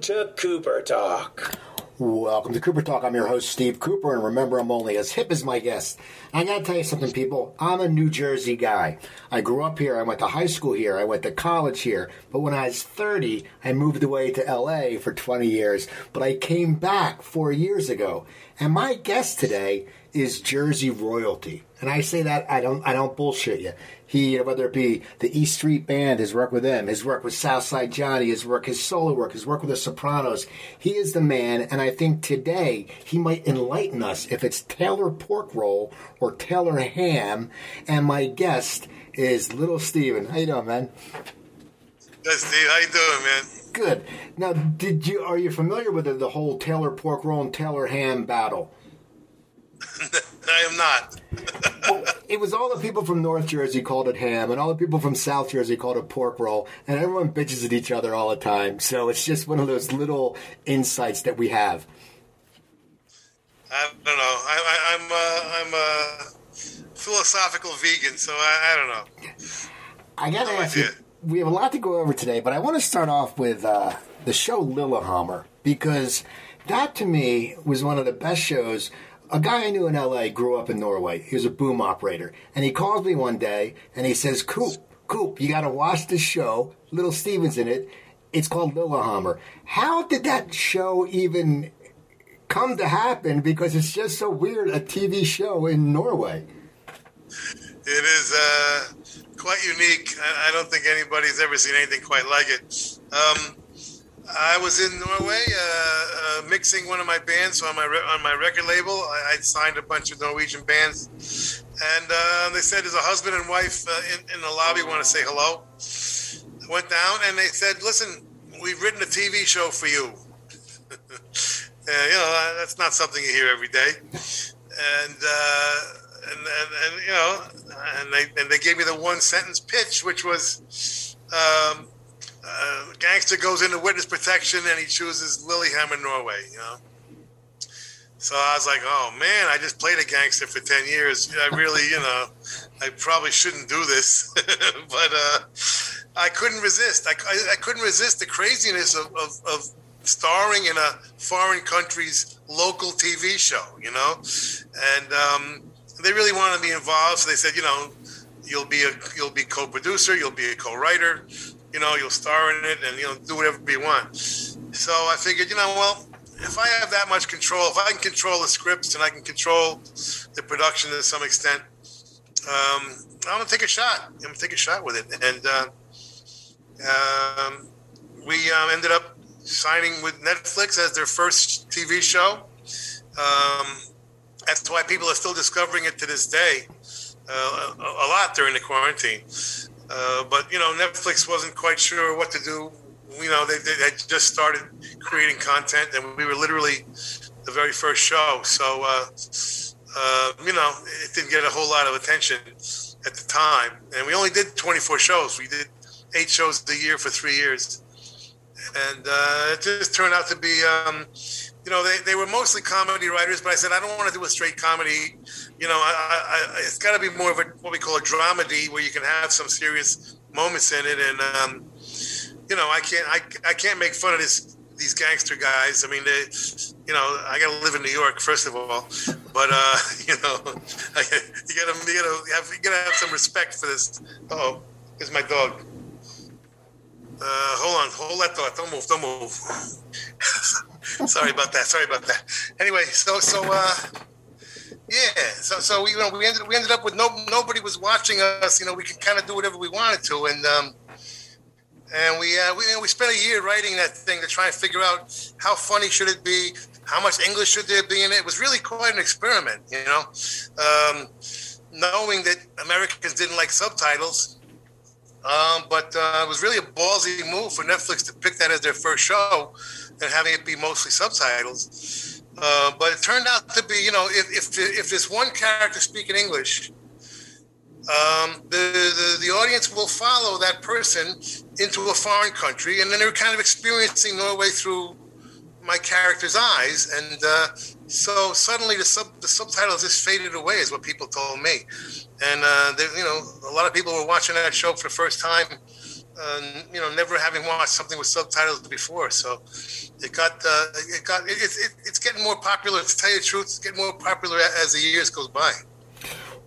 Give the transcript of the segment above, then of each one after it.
to Cooper Talk. Welcome to Cooper Talk. I'm your host, Steve Cooper, and remember, I'm only as hip as my guest. I gotta tell you something, people. I'm a New Jersey guy. I grew up here. I went to high school here. I went to college here. But when I was 30, I moved away to LA for 20 years. But I came back four years ago. And my guest today is Jersey royalty. And I say that I don't I don't bullshit you. He whether it be the East Street Band, his work with them, his work with Southside Johnny, his work, his solo work, his work with the Sopranos. He is the man, and I think today he might enlighten us if it's Taylor Pork Roll or Taylor Ham. And my guest is Little Steven. How you doing, man? Hey, Steve. How you doing, man? Good. Now, did you are you familiar with the, the whole Taylor Pork Roll and Taylor Ham battle? I am not. well, it was all the people from North Jersey called it ham, and all the people from South Jersey called it pork roll, and everyone bitches at each other all the time. So it's just one of those little insights that we have. I don't know. I, am a, I'm a philosophical vegan, so I, I don't know. I gotta no ask you. We have a lot to go over today, but I want to start off with uh, the show Lilyhammer because that to me was one of the best shows a guy I knew in LA grew up in Norway. He was a boom operator. And he calls me one day and he says, Coop, Coop, you got to watch this show. Little Steven's in it. It's called Lilyhammer. How did that show even come to happen? Because it's just so weird a TV show in Norway. It is uh, quite unique. I don't think anybody's ever seen anything quite like it. Um, I was in Norway uh, uh, mixing one of my bands on my re- on my record label. I, I signed a bunch of Norwegian bands, and uh, they said, "There's a husband and wife uh, in, in, the lobby want to say hello." I went down and they said, "Listen, we've written a TV show for you." you know, that's not something you hear every day, and. Uh, and, and, and, you know, and they and they gave me the one sentence pitch, which was, um, uh, gangster goes into witness protection and he chooses Lillehammer, Norway. You know. So I was like, oh man, I just played a gangster for ten years. I really, you know, I probably shouldn't do this, but uh, I couldn't resist. I, I, I, couldn't resist the craziness of, of, of starring in a foreign country's local TV show. You know, and um, they really wanted me involved. So they said, you know, you'll be a you'll be co-producer, you'll be a co-writer, you know, you'll star in it and, you know, do whatever you want. So I figured, you know, well, if I have that much control, if I can control the scripts and I can control the production to some extent, um, I'm gonna take a shot. I'm gonna take a shot with it, and uh, um, we um, ended up signing with Netflix as their first TV show. Um, that's why people are still discovering it to this day, uh, a, a lot during the quarantine. Uh, but you know, Netflix wasn't quite sure what to do. You know, they, they had just started creating content, and we were literally the very first show. So, uh, uh, you know, it didn't get a whole lot of attention at the time. And we only did 24 shows. We did eight shows a year for three years, and uh, it just turned out to be. Um, you know, they, they were mostly comedy writers, but I said I don't want to do a straight comedy you know, I, I, it's got to be more of a what we call a dramedy where you can have some serious moments in it, and um, you know, I can't I, I can't make fun of this these gangster guys. I mean, they, you know, I got to live in New York first of all, but uh, you know, I, you got to you got to have you got to have some respect for this. Oh, here's my dog. Uh, hold on, hold that thought. Don't move, don't move. Sorry about that. Sorry about that. Anyway, so so uh, yeah, so so we you know we ended we ended up with no nobody was watching us. You know, we could kind of do whatever we wanted to, and um, and we uh, we you know, we spent a year writing that thing to try and figure out how funny should it be, how much English should there be in it. It was really quite an experiment, you know, um, knowing that Americans didn't like subtitles. Um, but uh, it was really a ballsy move for Netflix to pick that as their first show and having it be mostly subtitles. Uh, but it turned out to be, you know, if if, if there's one character speaking English, um, the, the, the audience will follow that person into a foreign country, and then they're kind of experiencing Norway through my character's eyes, and uh, so suddenly the sub the subtitles just faded away, is what people told me, and uh, you know, a lot of people were watching that show for the first time you know, never having watched something with subtitles before. So it got uh, it got it, it, it's getting more popular. To tell you the truth, it's getting more popular as the years goes by.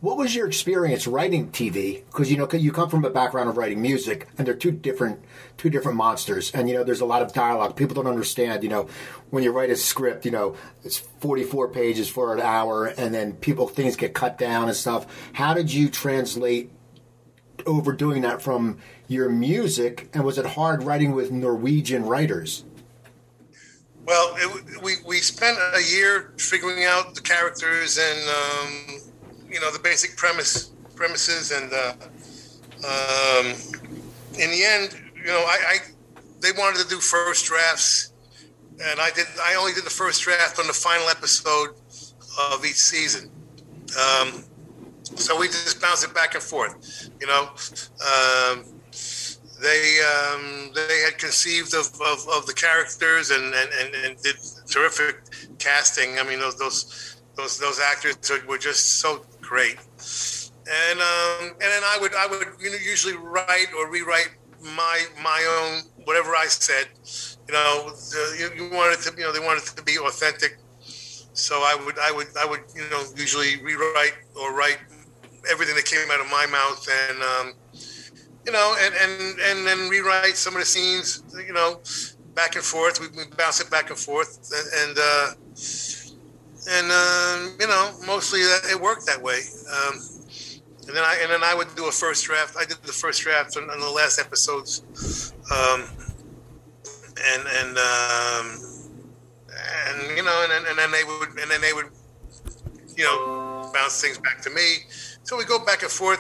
What was your experience writing TV? Because you know you come from a background of writing music, and they're two different two different monsters. And you know there's a lot of dialogue. People don't understand. You know when you write a script, you know it's 44 pages for an hour, and then people things get cut down and stuff. How did you translate overdoing that from your music? And was it hard writing with Norwegian writers? Well, it, we we spent a year figuring out the characters and. Um, you know the basic premise premises, and uh, um, in the end, you know, I, I they wanted to do first drafts, and I did. I only did the first draft on the final episode of each season. Um, so we just bounced it back and forth. You know, um, they um, they had conceived of, of, of, the characters and, and, and, did terrific casting. I mean, those those those those actors were just so great. And um, and then I would I would you know, usually write or rewrite my my own whatever I said. You know, you, you wanted to you know they wanted to be authentic, so I would I would I would you know usually rewrite or write everything that came out of my mouth and um, you know and and and then rewrite some of the scenes you know back and forth we, we bounce it back and forth and, and uh, and um, you know, mostly it worked that way. Um, and then I and then I would do a first draft. I did the first draft on, on the last episodes, um, and and um, and you know, and, and then they would and then they would, you know, bounce things back to me. So we go back and forth.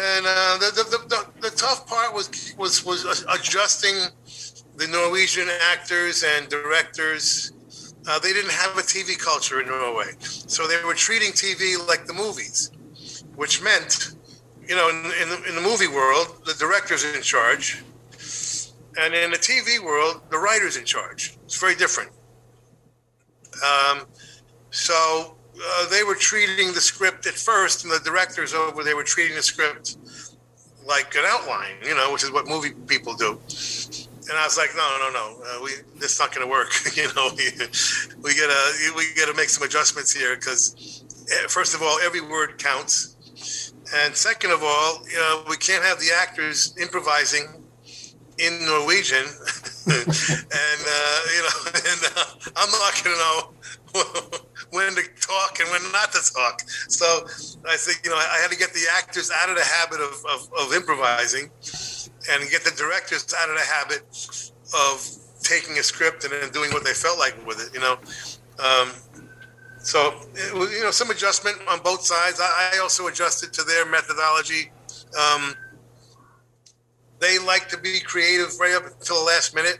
And uh, the, the, the, the tough part was was was adjusting the Norwegian actors and directors uh, they didn't have a TV culture in Norway. So they were treating TV like the movies, which meant, you know, in, in, the, in the movie world, the director's in charge. And in the TV world, the writer's in charge. It's very different. Um, so uh, they were treating the script at first, and the directors over they were treating the script like an outline, you know, which is what movie people do and I was like, no, no, no, uh, we this not going to work. you know, we, we gotta we gotta make some adjustments here because eh, first of all, every word counts, and second of all, you know, we can't have the actors improvising in Norwegian, and uh, you know, and uh, I'm not going to know. when to talk and when not to talk. So I think, you know, I had to get the actors out of the habit of, of, of improvising and get the directors out of the habit of taking a script and then doing what they felt like with it. You know, um, so was, you know some adjustment on both sides. I, I also adjusted to their methodology. Um, they like to be creative right up until the last minute,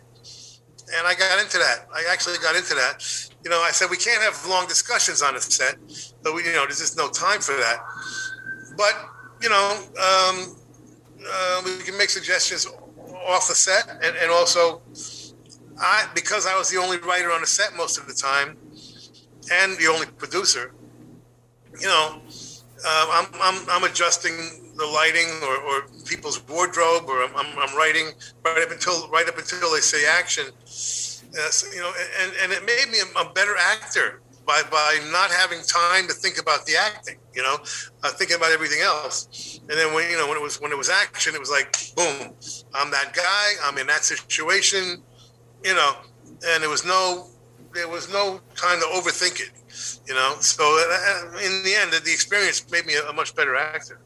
and I got into that. I actually got into that. You know, I said we can't have long discussions on a set, but we, you know, there's just no time for that. But you know, um, uh, we can make suggestions off the set, and, and also, I because I was the only writer on the set most of the time, and the only producer. You know, uh, I'm, I'm I'm adjusting the lighting or, or people's wardrobe, or I'm, I'm, writing right up until right up until they say action. Uh, you know, and, and it made me a, better actor by by not having time to think about the acting. You know, uh, thinking about everything else. And then when you know when it was when it was action, it was like boom, I'm that guy. I'm in that situation. You know, and there was no there was no time to overthink it. You know, so uh, in the end, the experience made me a much better actor.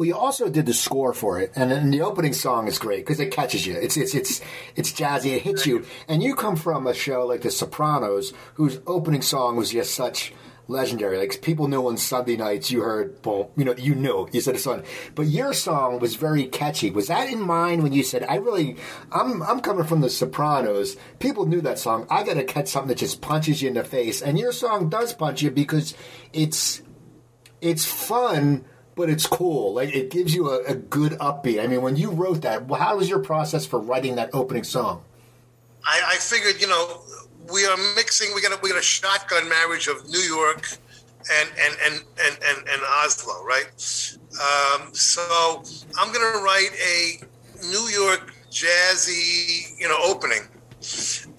Well, you also did the score for it, and the opening song is great because it catches you. It's it's it's it's jazzy. It hits you, and you come from a show like The Sopranos, whose opening song was just such legendary. Like people knew on Sunday nights you heard boom, you know, you knew you said a song, but your song was very catchy. Was that in mind when you said, "I really, I'm I'm coming from The Sopranos"? People knew that song. I got to catch something that just punches you in the face, and your song does punch you because it's it's fun but it's cool. Like it gives you a, a, good upbeat. I mean, when you wrote that, how was your process for writing that opening song? I, I figured, you know, we are mixing. We got a, we got a shotgun marriage of New York and and and and and, and Oslo, right? Um, so I'm to write a New York jazzy, you know, opening,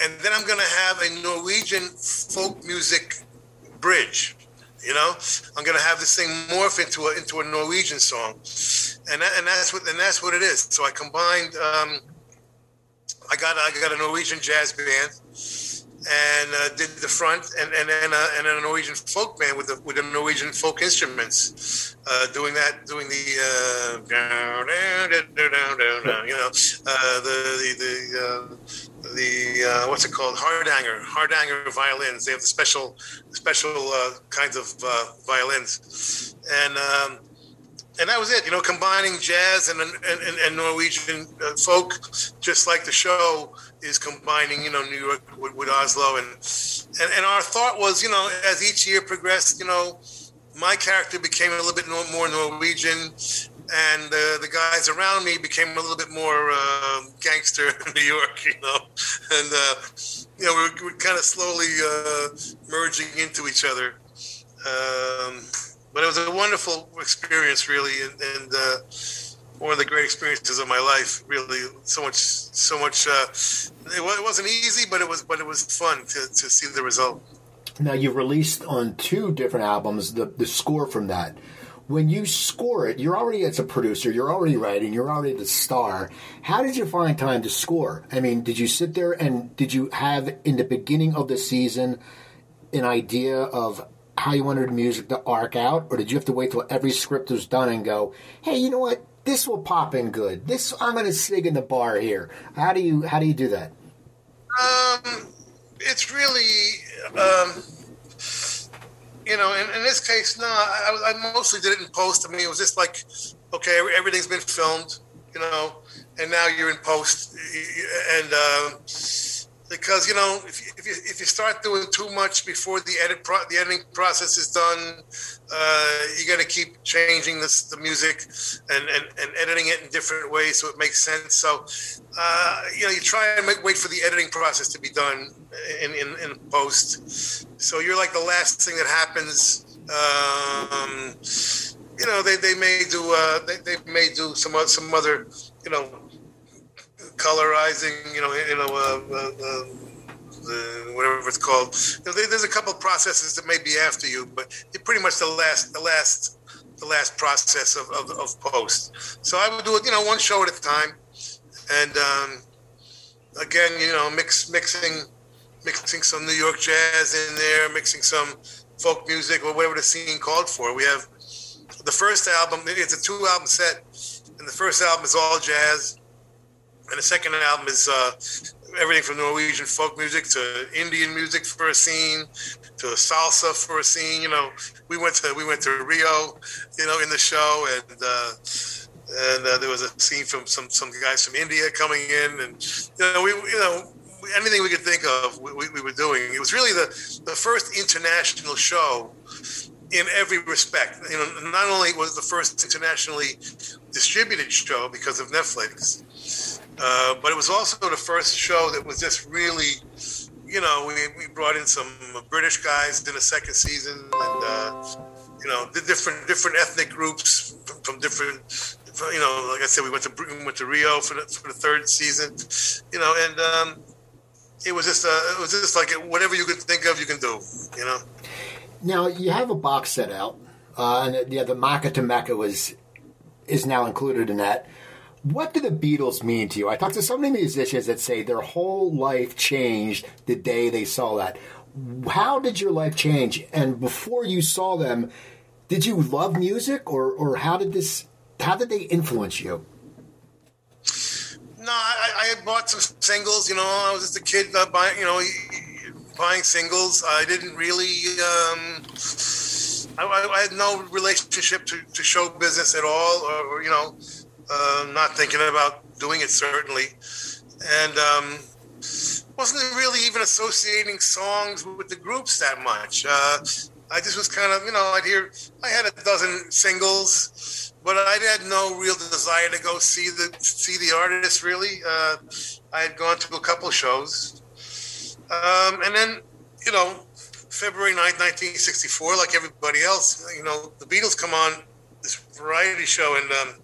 and then I'm to have a Norwegian folk music bridge. You know, I'm going to have this thing morph into a into a Norwegian song, and that, and that's what and that's what it is. So I combined. Um, I got I got a Norwegian jazz band and uh, did the front, and and then uh, and a Norwegian folk band with the with the Norwegian folk instruments, uh, doing that, doing the uh, down, you know, uh, the the the, uh, the what's it called, hardanger, hardanger violins. They have the special special kinds of violins, and. Um, and that was it, you know, combining jazz and and, and, and Norwegian folk, just like the show is combining, you know, New York with, with Oslo, and, and and our thought was, you know, as each year progressed, you know, my character became a little bit more Norwegian, and uh, the guys around me became a little bit more uh, gangster New York, you know, and uh, you know, we were, we kind of slowly uh, merging into each other. Um, but it was a wonderful experience, really, and, and uh, one of the great experiences of my life. Really, so much, so much. Uh, it, wasn't easy, but it was, but it was fun to, to see the result. Now you've released on two different albums the the score from that. When you score it, you're already as a producer, you're already writing, you're already the star. How did you find time to score? I mean, did you sit there and did you have in the beginning of the season an idea of how you wanted the music to arc out, or did you have to wait till every script was done and go, "Hey, you know what? This will pop in good. This I'm going to sing in the bar here." How do you how do you do that? Um, it's really, um, you know, in, in this case, no. I, I mostly did it in post. I mean, it was just like, okay, everything's been filmed, you know, and now you're in post, and. Uh, because you know if you, if you, if you start doing too much before the edit pro, the editing process is done, uh, you got to keep changing this, the music and, and, and editing it in different ways so it makes sense. So uh, you know you try and make, wait for the editing process to be done in, in, in post. So you're like the last thing that happens. Um, you know they, they may do uh, they, they may do some some other you know colorizing, you know, you know, uh, uh, uh, whatever it's called. You know, there's a couple processes that may be after you, but it's pretty much the last, the last, the last process of, of, of post. So I would do it, you know, one show at a time, and um, again, you know, mix mixing, mixing some New York jazz in there, mixing some folk music or whatever the scene called for. We have the first album; it's a two-album set, and the first album is all jazz and the second album is uh, everything from Norwegian folk music to Indian music for a scene to salsa for a scene. You know, we went to we went to Rio, you know, in the show, and uh, and uh, there was a scene from some some guys from India coming in, and you know, we you know anything we could think of, we, we were doing. It was really the the first international show in every respect. You know, not only was the first internationally distributed show because of Netflix, uh, but it was also the first show that was just really, you know, we, we brought in some British guys in the second season, and uh, you know, the different different ethnic groups from, from different, you know, like I said, we went to we went to Rio for the, for the third season, you know, and um, it was just uh, it was just like whatever you could think of, you can do, you know. Now you have a box set out, uh, and yeah, the Maka to Mecca was is now included in that. What do the Beatles mean to you? I talked to so many musicians that say their whole life changed the day they saw that. How did your life change? And before you saw them, did you love music, or or how did this? How did they influence you? No, I, I had bought some singles. You know, I was just a kid uh, buying, you know, buying singles. I didn't really. Um, I, I, had no relationship to, to show business at all, or, or you know, uh, not thinking about doing it certainly, and um, wasn't really even associating songs with the groups that much. Uh, I just was kind of, you know, I'd hear, I had a dozen singles, but I had no real desire to go see the see the artist. Really, uh, I had gone to a couple shows, um, and then, you know, February 9th, 1964, like everybody else, you know, the Beatles come on this variety show, and um,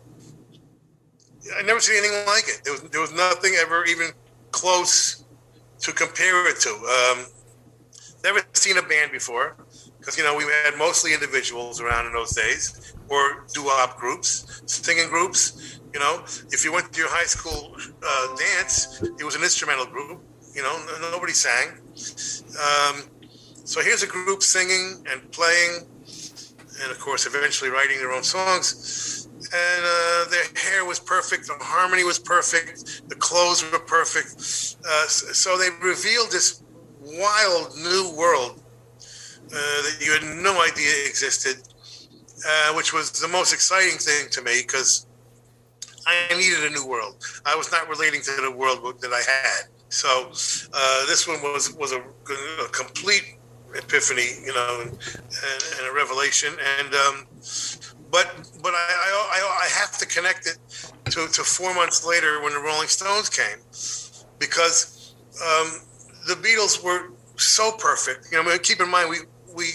I never seen anything like it. There was there was nothing ever even close to compare it to. Um, never seen a band before because you know we had mostly individuals around in those days or doo-wop groups, singing groups. You know, if you went to your high school uh, dance, it was an instrumental group. You know, nobody sang. Um, so here's a group singing and playing, and of course, eventually writing their own songs. And uh, their hair was perfect, the harmony was perfect, the clothes were perfect. Uh, so they revealed this wild new world uh, that you had no idea existed, uh, which was the most exciting thing to me because I needed a new world. I was not relating to the world that I had. So uh, this one was was a, a, complete epiphany, you know, and, and a revelation. And um, but but I, I, I have to connect it to, to four months later when the Rolling Stones came, because um, the Beatles were so perfect. You know, I mean, keep in mind we we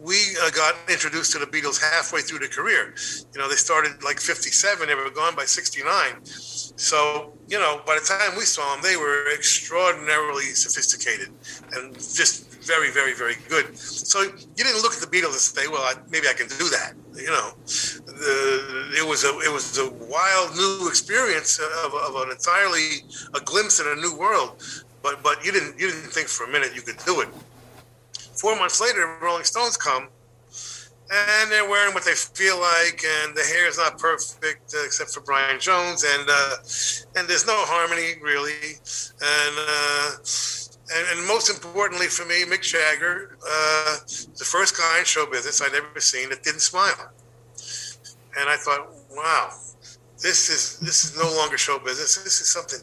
we uh, got introduced to the Beatles halfway through the career. You know, they started like 57, they were gone by 69. So, you know, by the time we saw them, they were extraordinarily sophisticated and just very, very, very good. So you didn't look at the Beatles and say, "Well, I, maybe I can do that." You know, the, it was a it was a wild new experience of, of an entirely a glimpse in a new world. But but you didn't you didn't think for a minute you could do it. Four months later, Rolling Stones come, and they're wearing what they feel like, and the hair is not perfect uh, except for Brian Jones, and uh, and there's no harmony really, and. Uh, and, and, most importantly for me, Mick Jagger, uh, the first guy in show business I'd ever seen that didn't smile. And I thought, wow, this is this is no longer show business. This is something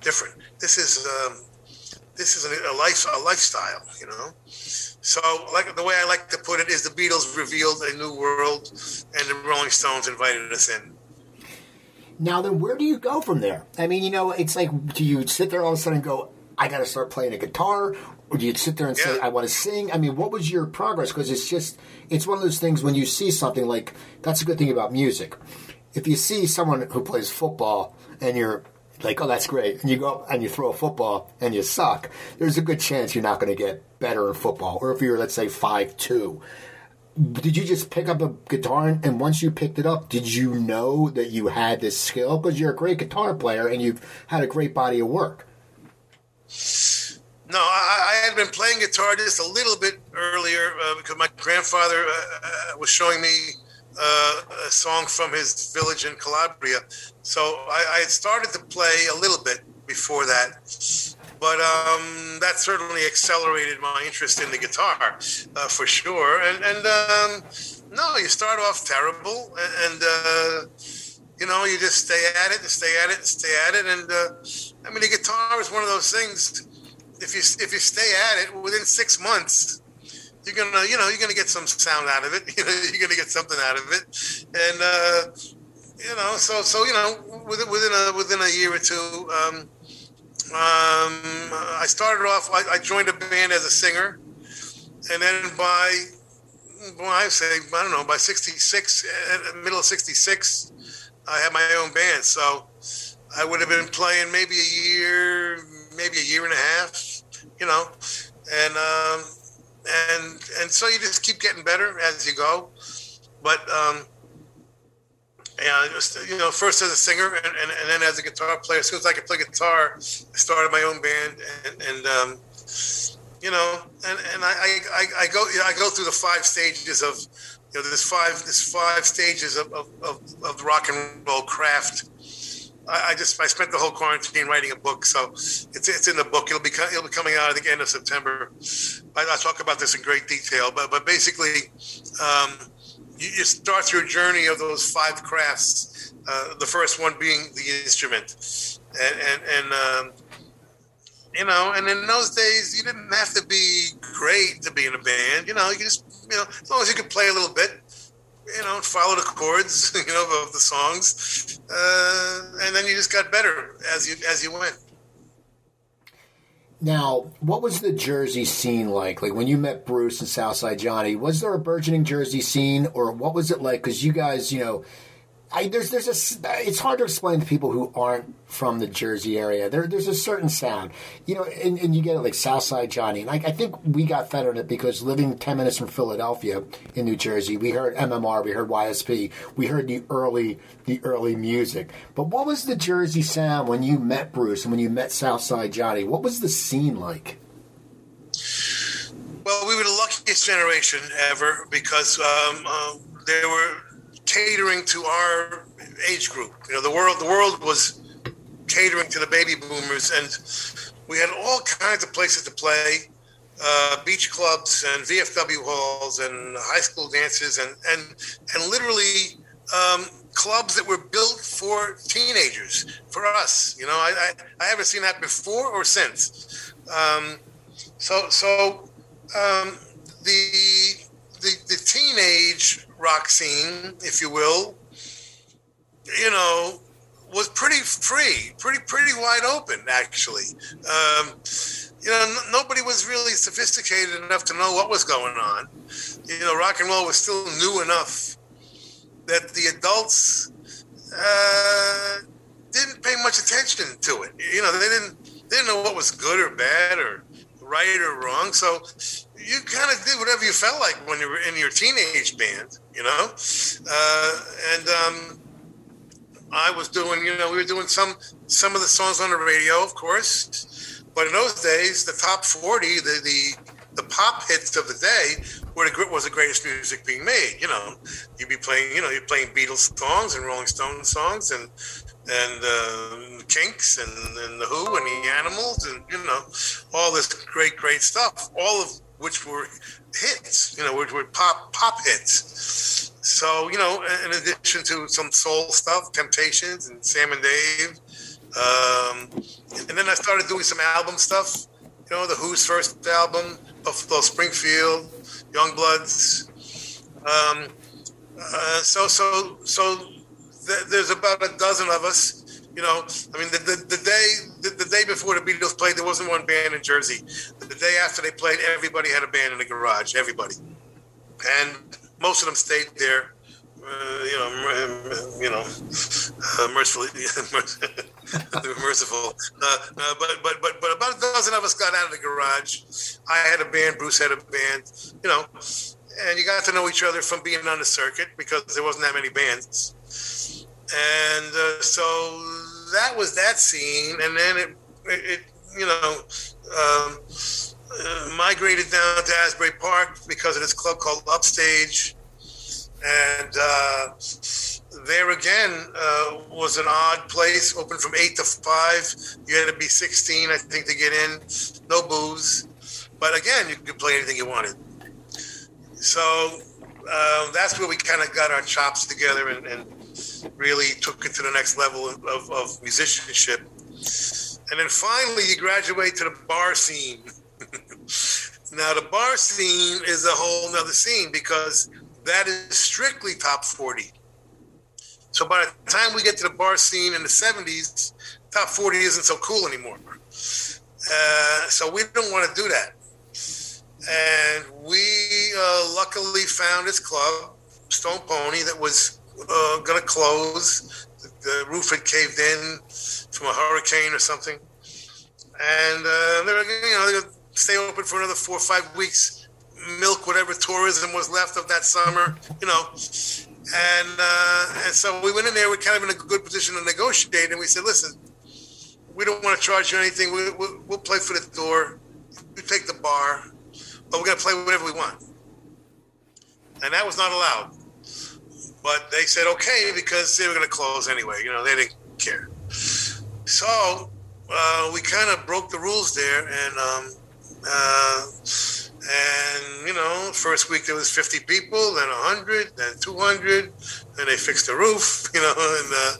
different. This is um, this is a, a life a lifestyle, you know. So, like the way I like to put it is, the Beatles revealed a new world, and the Rolling Stones invited us in. Now, then, where do you go from there? I mean, you know, it's like, do you sit there all of a sudden and go, I got to start playing a guitar? Or do you sit there and yeah. say, I want to sing? I mean, what was your progress? Because it's just, it's one of those things when you see something like, that's a good thing about music. If you see someone who plays football and you're like, oh, that's great, and you go up and you throw a football and you suck, there's a good chance you're not going to get better in football. Or if you're, let's say, five two, did you just pick up a guitar and once you picked it up did you know that you had this skill because you're a great guitar player and you've had a great body of work no, I, I, had been playing guitar just a little bit earlier uh, because my grandfather uh, uh, was showing me uh, a song from his village in Calabria. So I, I, had started to play a little bit before that, but um, that certainly accelerated my interest in the guitar uh, for sure. And, and um, no, you start off terrible, and, and uh, you know you just stay at it and stay at it and stay at it, and I mean, the guitar is one of those things. If you if you stay at it within six months, you're gonna you know you're gonna get some sound out of it. You know, you're gonna get something out of it, and uh, you know, so so you know, within within a within a year or two, um, um, I started off. I, I joined a band as a singer, and then by well, I say I don't know by '66, uh, middle of '66, I had my own band. So I would have been playing maybe a year, maybe a year and a half, you know, and um, and and so you just keep getting better as you go. But um, yeah, just you know, first as a singer and, and, and, then as a guitar player. As soon as I could play guitar, I started my own band, and, and um, you know, and, and I, I, I go I go through the five stages of you know there's five there's five stages of, of, of, of rock and roll craft I, I, just I spent the whole quarantine writing a book, so it's it's in the book. It'll be it'll be coming out at the end of September. I, will talk about this in great detail, but but basically, um, you, you, start your journey of those five crafts. Uh, the first one being the instrument, and and, and um, you know, and in those days, you didn't have to be great to be in a band. You know, you just you know, as long as you could play a little bit you know, follow the chords, you know, of the songs, uh, and then you just got better as you as you went. Now, what was the Jersey scene like? Like when you met Bruce and Southside Johnny, was there a burgeoning Jersey scene, or what was it like? Because you guys, you know, I, there's there's a it's hard to explain to people who aren't from the Jersey area. There there's a certain sound, you know, and, and you get it like Southside Johnny. And I, I think we got fed on it because living ten minutes from Philadelphia in New Jersey, we heard MMR, we heard YSP, we heard the early the early music. But what was the Jersey sound when you met Bruce and when you met Southside Johnny? What was the scene like? Well, we were the luckiest generation ever because um, uh, they were catering to our age group. You know, the world the world was catering to the baby boomers, and we had all kinds of places to play. Uh, beach clubs and VFW halls and high school dances and and and literally um, clubs that were built for teenagers for us. You know, I I, I haven't seen that before or since. Um, so so um, the, the the teenage rock scene, if you will, you know, was pretty free, pretty pretty wide open actually. Um, you know, n- nobody was really sophisticated enough to know what was going on. You know, rock and roll was still new enough that the adults uh, didn't pay much attention to it. You know, they didn't they didn't know what was good or bad or right or wrong. So you kind of did whatever you felt like when you were in your teenage band, you know. Uh, and um, I was doing, you know, we were doing some some of the songs on the radio, of course. But in those days, the top forty, the the the pop hits of the day were the, was the greatest music being made. You know, you'd be playing, you know, you're playing Beatles songs and Rolling Stones songs and and uh, Kinks and, and the Who and the Animals and you know all this great great stuff. All of which were hits, you know, which were pop pop hits. So you know, in addition to some soul stuff, Temptations and Sam and Dave, um, and then I started doing some album stuff. You know, the Who's first album, Buffalo Springfield, Youngbloods. Um, uh, so so so th- there's about a dozen of us you know, I mean, the, the, the day the, the, day before the Beatles played, there wasn't one band in Jersey. The day after they played, everybody had a band in the garage. Everybody, and most of them stayed there. Uh, you know, you know, uh, mercifully, merciful. Uh, uh, but but but but about a dozen of us got out of the garage. I had a band. Bruce had a band. You know, and you got to know each other from being on the circuit because there wasn't that many bands. And uh, so that was that scene, and then it, it, it you know, um, uh, migrated down to Asbury Park because of this club called Upstage, and uh, there again uh, was an odd place, open from eight to five. You had to be 16, I think, to get in. No booze, but again, you could play anything you wanted. So uh, that's where we kind of got our chops together and, and really took it to the next level of, of musicianship. And then finally, you graduate to the bar scene. Now, the bar scene is a whole nother scene because that is strictly top 40. So by the time we get to the bar scene in the 70s, top 40 isn't so cool anymore. Uh, so we don't want to do that. And we uh, luckily found this club, Stone Pony, that was uh, going to close. The, the, roof had caved in from a hurricane or something, and uh, they're you know stay open for another four or five weeks, milk whatever tourism was left of that summer, you know. And uh, and so we went in there. We're kind of in a good position to negotiate, and we said, listen, we don't want to charge you anything. We, we'll, we'll play for the door. We take the bar, but we're going to play whatever we want. And that was not allowed. But they said okay because they were going to close anyway. You know, they didn't care. So uh, we kind of broke the rules there, and um, uh, and you know, first week there was 50 people, then 100, then 200, then they fixed the roof, you know, and uh,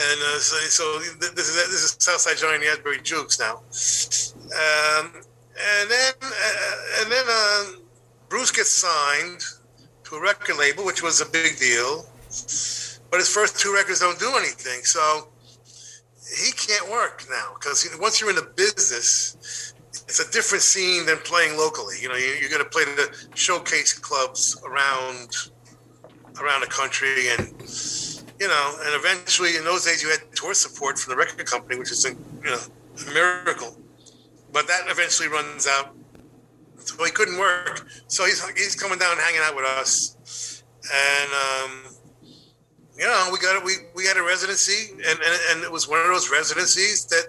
and uh, so, so, this is this is Southside Johnny the Asbury Jukes now, um, and then uh, and then uh, Bruce gets signed to a record label, which was a big deal. But his first two records don't do anything, so he can't work now because once you're in the business, it's a different scene than playing locally. You know, you, you're going to play the showcase clubs around around the country, and you know, and eventually in those days you had tour support from the record company, which is a, you know a miracle. But that eventually runs out, so he couldn't work. So he's he's coming down hanging out with us, and um, you know we got it. we we had a residency, and, and and it was one of those residencies that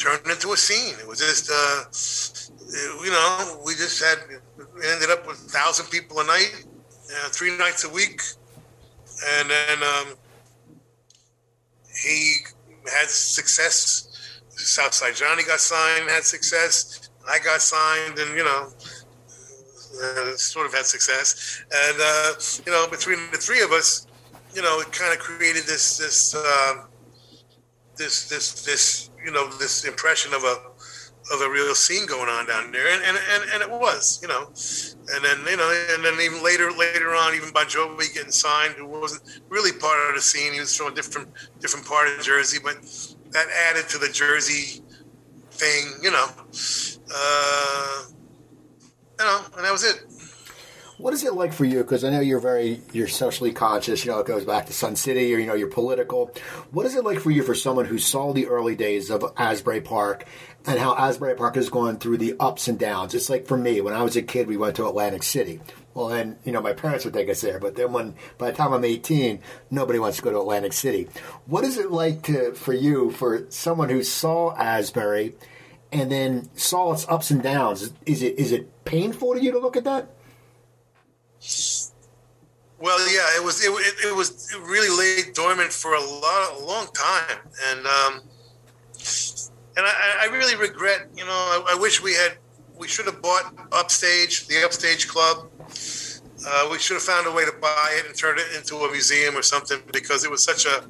turned into a scene. It was just uh, you know we just had ended up with a thousand people a night, uh, three nights a week, and then. Um, he had success. Southside Johnny got signed, had success. I got signed, and you know, uh, sort of had success. And uh, you know, between the three of us, you know, it kind of created this this uh, this this this you know this impression of a of a real scene going on down there, and and, and, and it was, you know, and then you know, and then even later later on, even Bon Jovi getting signed, who wasn't really part of the scene. He was from a different different part of Jersey, but that added to the Jersey thing, you know. Uh, you know, and that was it. What is it like for you? Because I know you're very you're socially conscious. You know, it goes back to Sun City, or you know, you're political. What is it like for you for someone who saw the early days of Asbury Park and how Asbury Park has gone through the ups and downs? It's like for me when I was a kid, we went to Atlantic City. Well, then you know my parents would take us there, but then when by the time I'm 18, nobody wants to go to Atlantic City. What is it like to for you for someone who saw Asbury and then saw its ups and downs? Is it is it painful to you to look at that? Well, yeah, it was it, it, it was really laid dormant for a lot a long time, and um, and I, I really regret. You know, I, I, wish we had we should have bought Upstage, the Upstage Club. Uh, we should have found a way to buy it and turn it into a museum or something because it was such a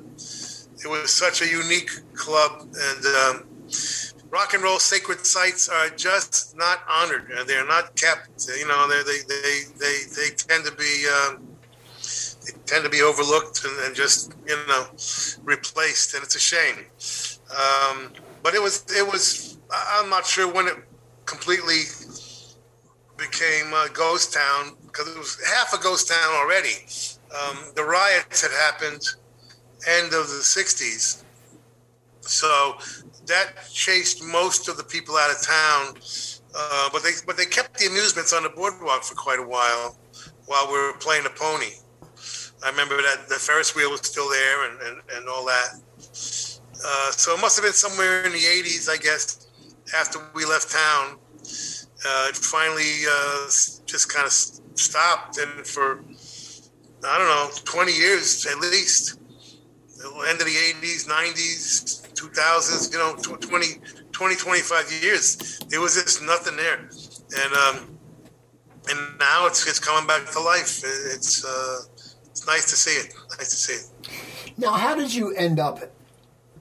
it was such a unique club and. Um, rock and roll sacred sites are just not honored. They're not kept. You know, they they they they, they tend to be um, they tend to be overlooked and, and, just you know replaced, and it's a shame. Um, but it was it was. I'm not sure when it completely became a ghost town because it was half a ghost town already. Um, the riots had happened end of the 60s. So that chased most of the people out of town. Uh, but they but they kept the amusements on the boardwalk for quite a while while we were playing the pony. I remember that the Ferris wheel was still there and, and, and all that. Uh, so it must have been somewhere in the 80s, I guess, after we left town. Uh, it finally uh, just kind of stopped. And for, I don't know, 20 years at least, end of the 80s, 90s, 2000s, you know, 20, 20, 25 years, there was just nothing there. And, um, and now it's, it's coming back to life. It's, uh, it's nice to see it. Nice to see it. Now, how did you end up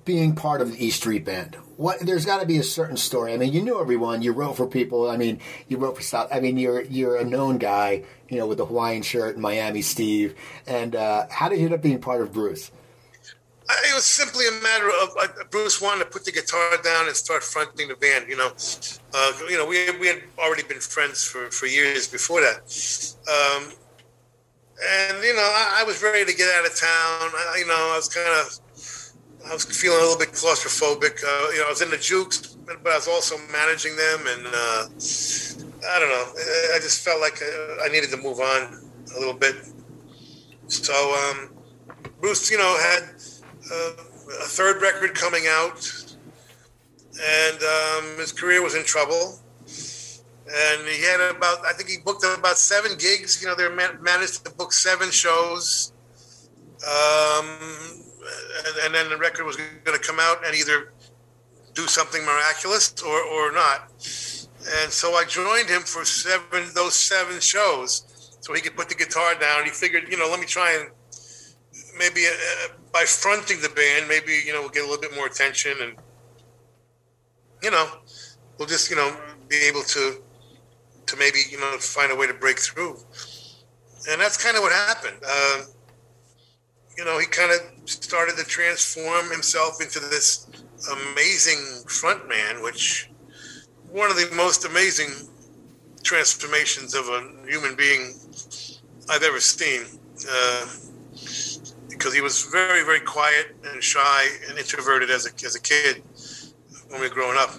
being part of the E Street Band? What there's got to be a certain story. I mean, you knew everyone. You wrote for people. I mean, you wrote for South. I mean, you're you're a known guy. You know, with the Hawaiian shirt and Miami Steve. And uh, how did you end up being part of Bruce? It was simply a matter of uh, Bruce wanted to put the guitar down and start fronting the band. You know, uh, you know, we we had already been friends for, for years before that, um, and you know, I, I, was ready to get out of town. I, you know, I was kind of, I was feeling a little bit claustrophobic. Uh, you know, I was in the Jukes, but I was also managing them, and uh, I don't know. I just felt like uh, I needed to move on a little bit. So um, Bruce, you know, had uh, a third record coming out, and um, his career was in trouble. And he had about, I think he booked about seven gigs. You know, they managed to book seven shows. Um, and, and, then the record was going to come out and either do something miraculous or, or not. And so I joined him for seven those seven shows, so he could put the guitar down. He figured, you know, let me try and maybe uh, by fronting the band, maybe you know we'll get a little bit more attention, and you know we'll just you know be able to to maybe you know find a way to break through, and that's kind of what happened. Uh, you know, he kind of started to transform himself into this amazing frontman, which one of the most amazing transformations of a human being I've ever seen. Uh, because he was very, very quiet and shy and introverted as a, as a kid when we were growing up.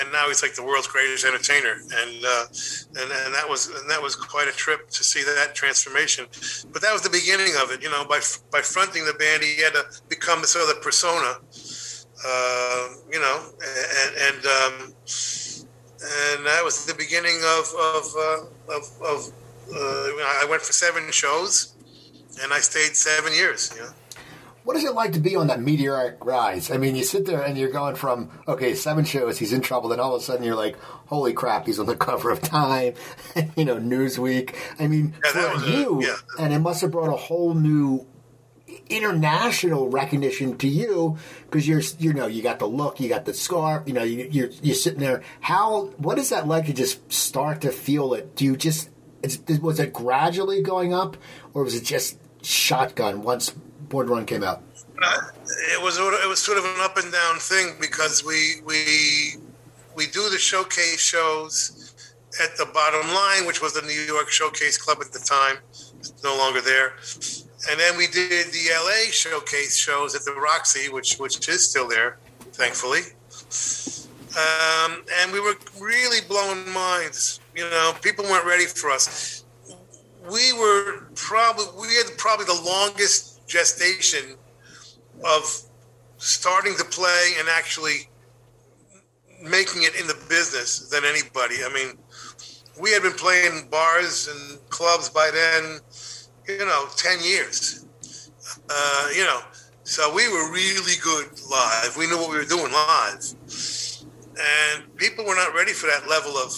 And now he's like the world's greatest entertainer, and uh, and and that was and that was quite a trip to see that transformation. But that was the beginning of it, you know. By by fronting the band, he had to become this other persona, uh, you know, and and um, and that was the beginning of of uh, of, of uh, I went for seven shows, and I stayed seven years. You know? What is it like to be on that meteoric rise? I mean, you sit there and you're going from okay, seven shows, he's in trouble, then all of a sudden you're like, holy crap, he's on the cover of Time, you know, Newsweek. I mean, Yeah, for a- you, yeah. and it must have brought a whole new international recognition to you because you're you know you got the look you got the scarf you know you, you're you're sitting there how what is that like to just start to feel it do you just was it gradually going up or was it just shotgun once Born Run came out Uh, it was it was sort of an up and down thing because we we we do the showcase shows at the bottom line, which was the New York Showcase Club at the time. It's no longer there. And then we did the LA showcase shows at the Roxy, which which is still there, thankfully. Um, and we were really blowing minds. You know, people weren't ready for us. We were probably we had probably the longest gestation of starting to play and actually making it in the business than anybody. I mean, we had been playing bars and clubs by then, you know, 10 years. Uh, you know, so we were really good live. We knew what we were doing live. And people were not ready for that level of,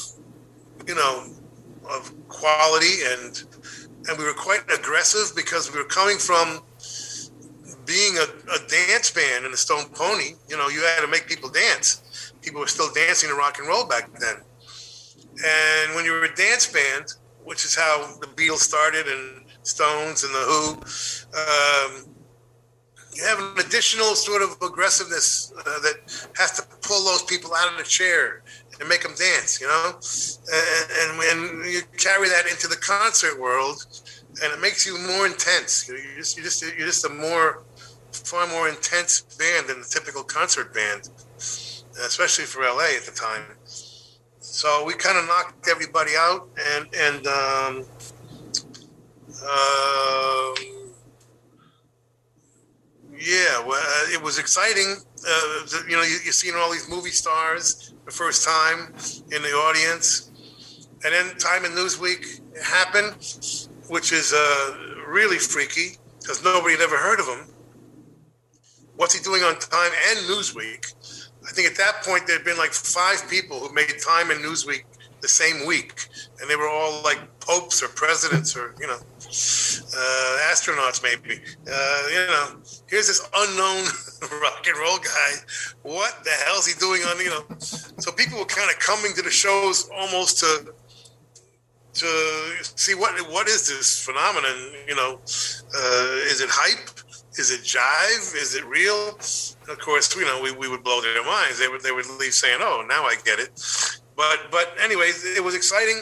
you know, of quality and and we were quite aggressive because we were coming from being a, a dance band in the Stone Pony, you know, you had to make people dance. People were still dancing to rock and roll back then. And when you were a dance band, which is how the Beatles started and Stones and the Who, um, you have an additional sort of aggressiveness uh, that has to pull those people out of the chair and make them dance, you know? And, and when you carry that into the concert world, and it makes you more intense. You're just, you're just, you're just a more, far more intense band than the typical concert band, especially for LA at the time. So we kind of knocked everybody out, and and um, um yeah, well, uh, it was exciting. Uh, you know, you, you're seeing all these movie stars the first time in the audience, and then Time and Newsweek happened, which is uh, really freaky because nobody had ever heard of him. What's he doing on Time and Newsweek? I think at that point there had been like five people who made Time and Newsweek the same week, and they were all like popes or presidents or you know uh, astronauts maybe. Uh, you know, here's this unknown rock and roll guy. What the hell's he doing on you know? So people were kind of coming to the shows almost to to see what what is this phenomenon? You know, uh, is it hype? Is it jive? Is it real? And of course, you know, we, we would blow their minds. They would they would leave saying, "Oh, now I get it." But but anyways, it was exciting,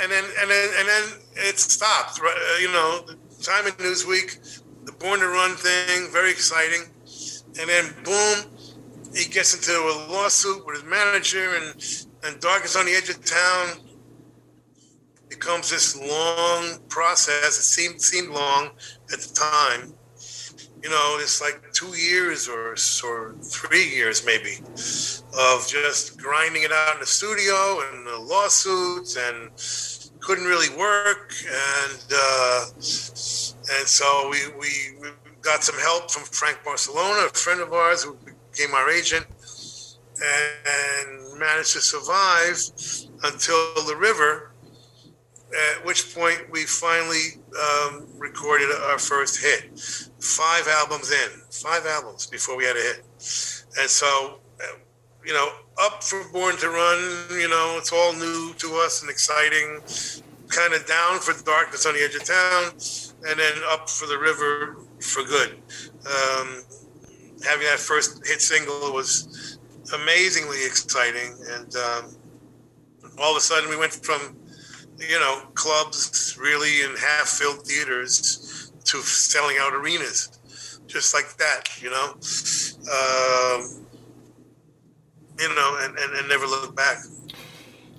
and then and then and then it stopped. Uh, you know, the Time in Newsweek, the Born to Run thing, very exciting, and then boom, he gets into a lawsuit with his manager, and and Darkness on the Edge of Town It becomes this long process. It seemed seemed long at the time. You know, it's like two years or or three years maybe of just grinding it out in the studio and the lawsuits and couldn't really work and uh, and so we, we we got some help from Frank Barsalona, a friend of ours who became our agent and managed to survive until the river at which point we finally um, recorded our first hit. Five albums in, five albums before we had a hit. And so, uh, you know, up for Born to Run, you know, it's all new to us and exciting. Kind of down for Darkness on the Edge of Town, and then up for the river for good. Um, having that first hit single was amazingly exciting. And um, all of a sudden, we went from you know, clubs really in half filled theaters to selling out arenas, just like that, you know. Um, you know, and, and, and never look back.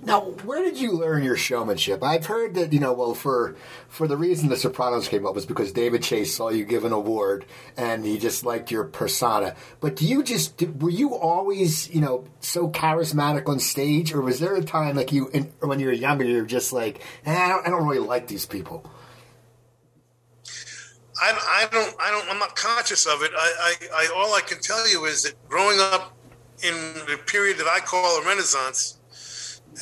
Now, where did you learn your showmanship? I've heard that you know, well, for for the reason The Sopranos came up was because David Chase saw you give an award and he just liked your persona. But do you just were you always you know so charismatic on stage, or was there a time like you in, when you were younger you were just like, eh, I, don't, I don't really like these people? I, I don't I don't I'm not conscious of it. I, I, I all I can tell you is that growing up in the period that I call a renaissance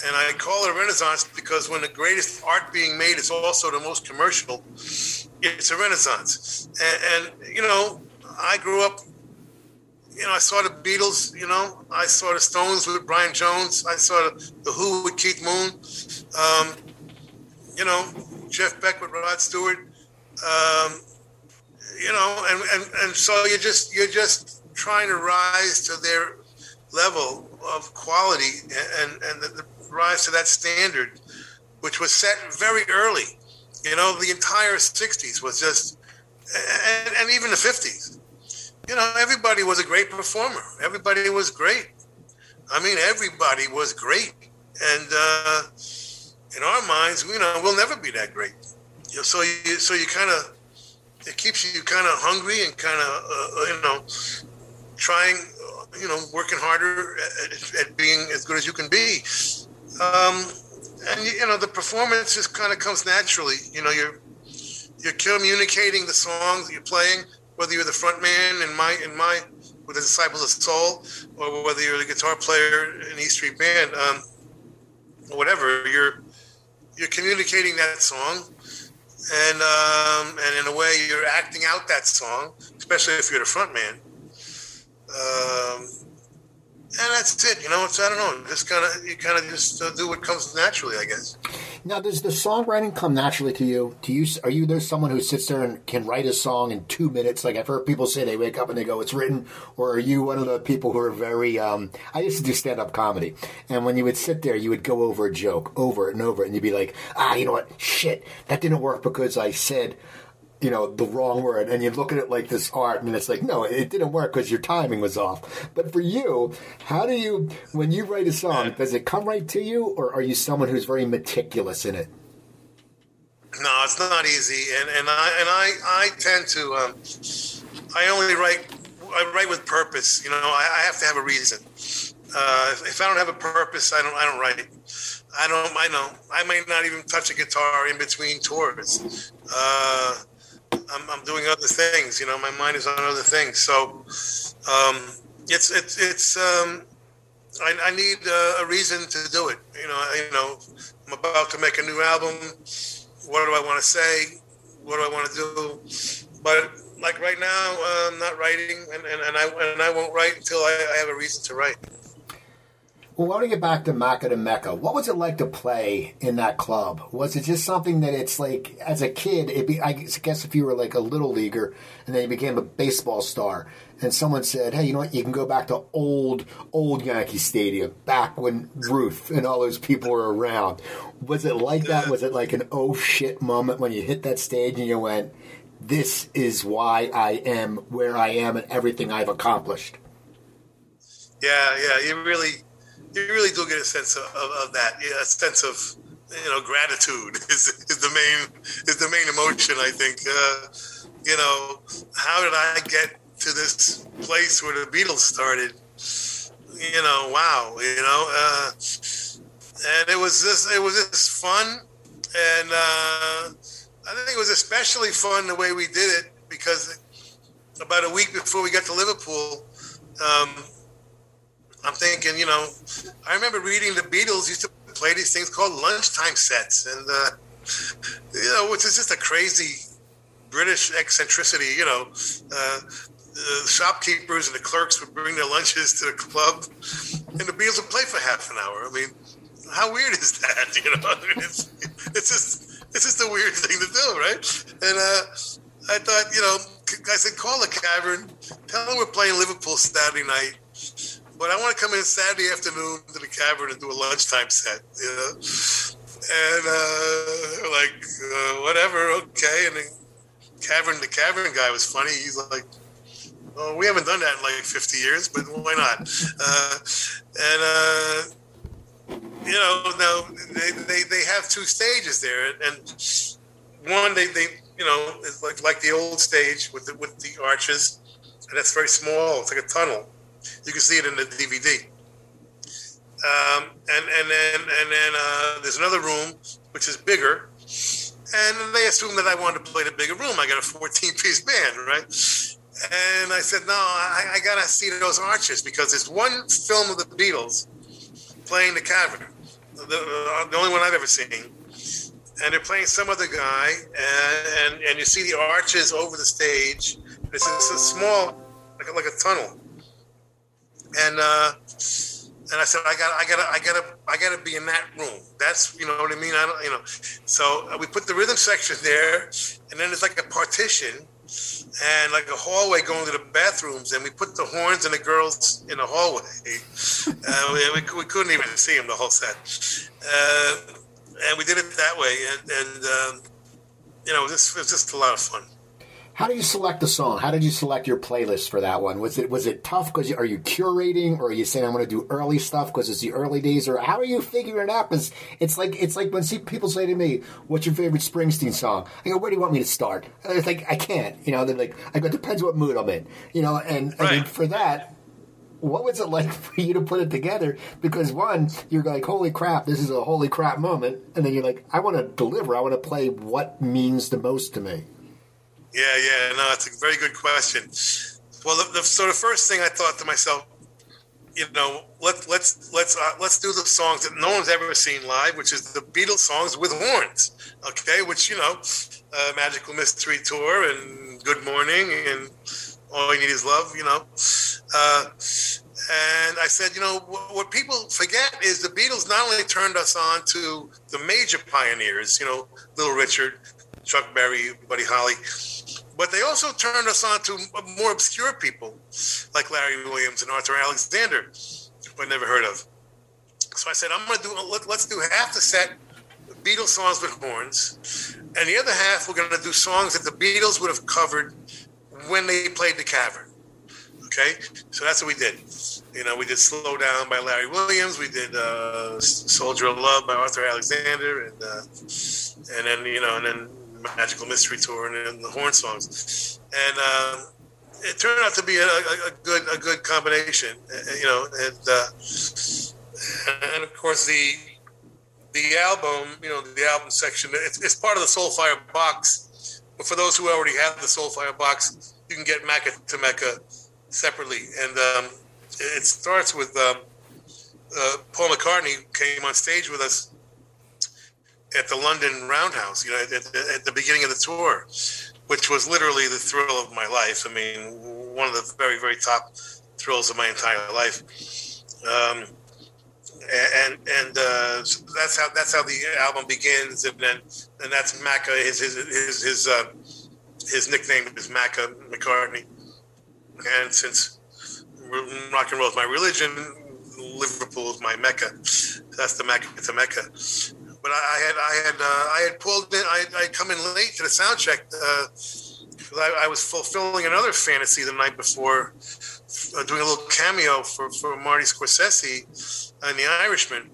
and I call it a renaissance because when the greatest art being made is also the most commercial, it's a renaissance. And, and, you know, I grew up, you know, I saw the Beatles, you know, I saw the Stones with Brian Jones, I saw the, the Who with Keith Moon, um, you know, Jeff Beck with Rod Stewart, um, you know, and, and, and so you're just, you're just trying to rise to their level of quality and, and the, the rise to that standard, which was set very early. You know, the entire 60s was just, and, and even the 50s. You know, everybody was a great performer. Everybody was great. I mean, everybody was great. And uh, in our minds, you know, we'll never be that great. You know, so you, so you kind of, it keeps you kind of hungry and kind of, uh, you know, trying, you know, working harder at, at, being as good as you can be. Um, and you know the performance just kind of comes naturally. You know you're you're communicating the songs that you're playing, whether you're the front man in my in my with the Disciples of Soul, or whether you're the guitar player in East Street Band, um, or whatever. You're you're communicating that song, and um, and in a way you're acting out that song, especially if you're the front man. Um, and that's it. You know, it's I don't know. Just kind of you kind of just uh, do what comes naturally, I guess. Now, does the songwriting come naturally to you? Do you are you there's someone who sits there and can write a song in two minutes? Like I've heard people say they wake up and they go, "It's written," or are you one of the people who are very? Um, I used to do stand up comedy, and when you would sit there, you would go over a joke over and over, and you'd be like, "Ah, you know what? Shit, that didn't work because I said." You know the wrong word and you look at it like this art and it's like no it didn't work because your timing was off but for you how do you when you write a song does it come right to you or are you someone who's very meticulous in it no it's not easy and, and i and i i tend to um, i only write i write with purpose you know i, I have to have a reason uh, if, i don't have a purpose i don't i don't write I don't. I know. I may not even touch a guitar in between tours. Uh, I'm, I'm doing other things. You know, my mind is on other things. So um, it's it's it's um, I, I need uh, a reason to do it. You know, you know, I'm about to make a new album. What do I want to say? What do I want to do? But like right now, I'm not writing, and, and, and I and I won't write until I, I have a reason to write. Well, I want to get back to Macca to Mecca. What was it like to play in that club? Was it just something that it's like, as a kid, it be, I guess if you were like a little leaguer and then you became a baseball star, and someone said, hey, you know what, you can go back to old, old Yankee Stadium, back when Ruth and all those people were around. Was it like that? Was it like an oh shit moment when you hit that stage and you went, this is why I am where I am and everything I've accomplished? Yeah, yeah, you really you really do get a sense of, of, of that, a sense of you know gratitude is, is the main is the main emotion. I think. Uh, you know, how did I get to this place where the Beatles started? You know, wow. You know, uh, and it was this it was this fun, and uh, I think it was especially fun the way we did it because about a week before we got to Liverpool. Um, I'm thinking, you know, I remember reading the Beatles used to play these things called lunchtime sets, and uh, you know, which is just a crazy British eccentricity. You know, uh, the shopkeepers and the clerks would bring their lunches to the club, and the Beatles would play for half an hour. I mean, how weird is that? You know, it's it's just it's just a weird thing to do, right? And uh, I thought, you know, I said, call the cavern, tell them we're playing Liverpool Saturday night but I want to come in Saturday afternoon to the cavern and do a lunchtime set, you know. And uh, like, uh, whatever, okay. And then Cavern, the Cavern guy was funny. He's like, "Oh, we haven't done that in like 50 years, but why not?" Uh, and uh, you know, now they, they they have two stages there, and one they they you know it's like like the old stage with the with the arches, and that's very small. It's like a tunnel. You can see it in the DVD. Um, and and then and then uh, there's another room which is bigger, and they assumed that I wanted to play the bigger room. I got a 14 piece band, right? And I said, no, I, I got to see those arches because there's one film of the Beatles playing the cavern, the, the only one I've ever seen. And they're playing some other guy, and, and, and you see the arches over the stage. It's just a small, like like a tunnel. And uh, and I said, I got, I got, I got to, I got to be in that room. That's, you know what I mean. I don't, you know. So uh, we put the rhythm section there, and then it's like a partition, and like a hallway going to the bathrooms, and we put the horns and the girls in the hallway. Uh, we, we, we, couldn't even see them the whole set, uh, and we did it that way, and, and um, you know, this was just a lot of fun. How do you select the song? How did you select your playlist for that one? Was it was it tough because are you curating or are you saying I'm going to do early stuff because it's the early days or how are you figuring it out? Because it's like it's like when see people say to me, "What's your favorite Springsteen song?" I go, "Where do you want me to start?" And it's like I can't, you know. They're like, I go, "Depends what mood I'm in," you know. And right. Mean, for that, what was it like for you to put it together? Because one, you're like, holy crap, this is a holy crap moment. And then you're like, I want to deliver. I want to play what means the most to me. Yeah, yeah, no, that's a very good question. Well, the, the, so the first thing I thought to myself, you know, let let's let's uh, let's do the songs that no one's ever seen live, which is the Beatles songs with horns, okay? Which you know, uh, Magical Mystery Tour and Good Morning and All You Need Is Love, you know. Uh, and I said, you know, what people forget is the Beatles not only turned us on to the major pioneers, you know, Little Richard, Chuck Berry, Buddy Holly but they also turned us on to more obscure people like Larry Williams and Arthur Alexander, who I never heard of. So I said, I'm going to do, let, us do half the set Beatles songs with horns, and the other half we're going to do songs that the Beatles would have covered when they played the Cavern. Okay, so that's what we did. You know, we did "Slow Down" by Larry Williams. We did uh, "Soldier of Love" by Arthur Alexander, and uh, and then you know, and then Magical Mystery Tour and, and the horn songs, and um, it turned out to be a, a, a, good a good combination, uh, you know, and uh, and of course the the album, you know, the album section, it's, it's part of the Soulfire box. But for those who already have the Soulfire box, you can get Macca to Mecca separately, and um, it starts with um, uh, Paul McCartney came on stage with us at the London Roundhouse, you know, at, at, the beginning of the tour, which was literally the thrill of my life. I mean, one of the very, very top thrills of my entire life. Um, and and uh, that's how that's how the album begins, and then and that's Macca. His his his his, uh, his nickname is Macca McCartney. And since rock and roll is my religion, Liverpool is my Mecca. That's the Mecca. A Mecca but I had I had uh, I had pulled in I I come in late to the sound check uh, I, I, was fulfilling another fantasy the night before, uh, doing a little cameo for for Marty Scorsese in The Irishman,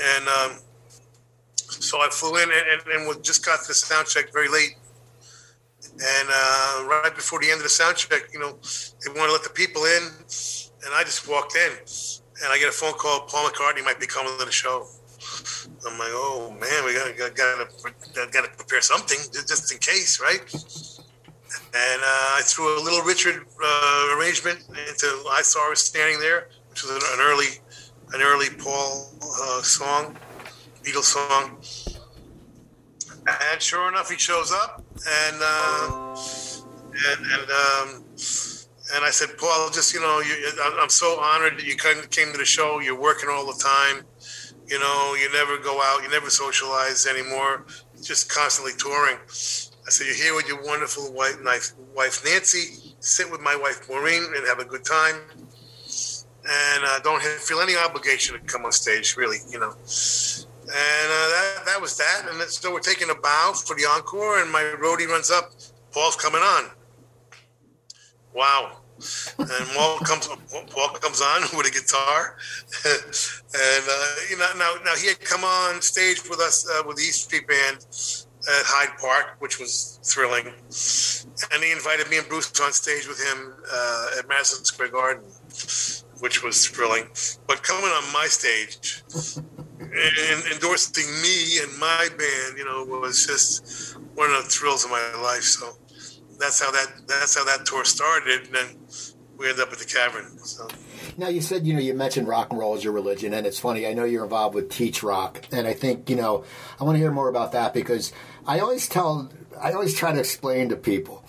and um, so I flew in and, and, and just got to the sound check very late. And uh, right before the end of the sound check, you know, they want to let the people in, and I just walked in, and I get a phone call. Paul McCartney might be coming to the show. I'm like, oh man, we gotta gotta gotta, prepare something just in case, right? And uh, I threw a little Richard uh, arrangement into "I Saw Her Standing There," which was an early an early Paul uh, song, Beatles song. And sure enough, he shows up, and uh, and and um, and I said, Paul, just you know, you, I'm so honored that you came to the show. You're working all the time you know, you never go out, you never socialize anymore, just constantly touring. I said, You're here with your wonderful wife, wife Nancy. Sit with my wife Maureen and have a good time. And uh, don't feel any obligation to come on stage, really, you know. And uh, that, that was that. And so we're taking a bow for the encore, and my roadie runs up Paul's coming on. Wow. And Paul comes Paul comes on with a guitar, and uh, you know now now he had come on stage with us uh, with the East Street Band at Hyde Park, which was thrilling, and he invited me and Bruce on stage with him uh, at Madison Square Garden, which was thrilling. But coming on my stage and endorsing me and my band, you know, was just one of the thrills of my life. So that's how that that's how that tour started, and then we ended up at the Cavern. So. Now you said you know you mentioned rock and roll as your religion, and it's funny. I know you're involved with Teach Rock, and I think you know I want to hear more about that because I always tell I always try to explain to people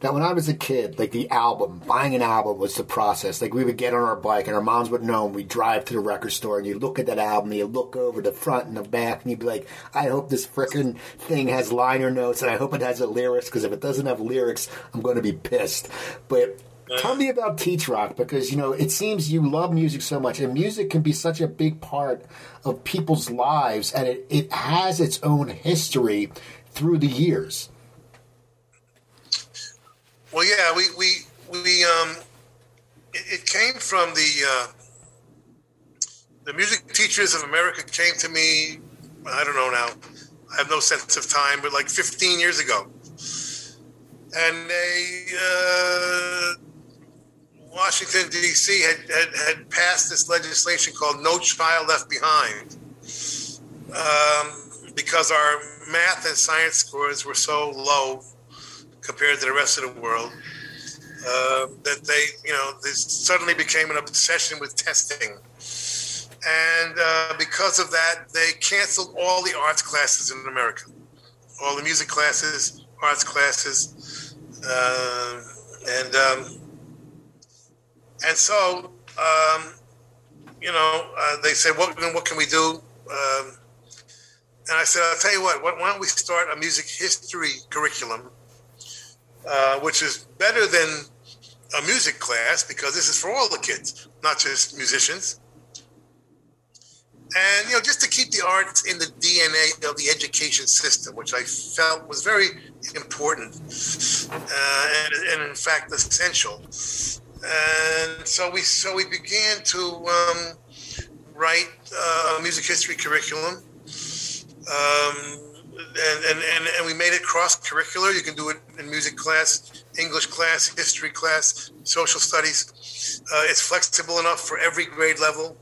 that when I was a kid, like the album, buying an album was the process. Like we would get on our bike and our moms would know and we'd drive to the record store and you look at that album and you look over the front and the back and you'd be like, I hope this frickin' thing has liner notes and I hope it has a lyrics because if it doesn't have lyrics, I'm going to be pissed. But Tell me about Teach Rock because you know it seems you love music so much, and music can be such a big part of people's lives, and it, it has its own history through the years. Well, yeah, we we we um, it, it came from the uh, the music teachers of America came to me. I don't know now. I have no sense of time, but like 15 years ago, and they uh, Washington D.C. Had, had had passed this legislation called No Child Left Behind. Um, because our math and science scores were so low compared to the rest of the world. Uh, that they, you know, this suddenly became an obsession with testing. And uh, because of that, they canceled all the arts classes in America, all the music classes, arts classes, uh, and um, and so um, you know uh, they said, "What what can we do?" Um, and I said, "I'll tell you what. Why don't we start a music history curriculum uh, which is better than a music class because this is for all the kids, not just musicians. And you know, just to keep the arts in the DNA of the education system, which I felt was very important uh, and, and, in fact essential. And so we so we began to um, write uh, a music history curriculum. Um, and, and, and, and we made it cross curricular. You can do it in music class, English class, history class, social studies. Uh, it's flexible enough for every grade level.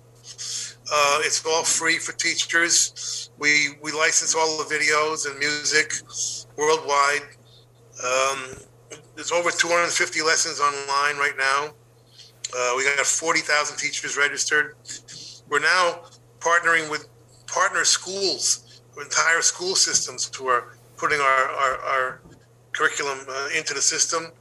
Uh, it's all free for teachers. We we license all the videos and music worldwide. Um, there's over 250 lessons online right now. Uh, we got 40,000 teachers registered. We're now partnering with partner schools entire school systems who are putting our, our, our curriculum uh, into the system.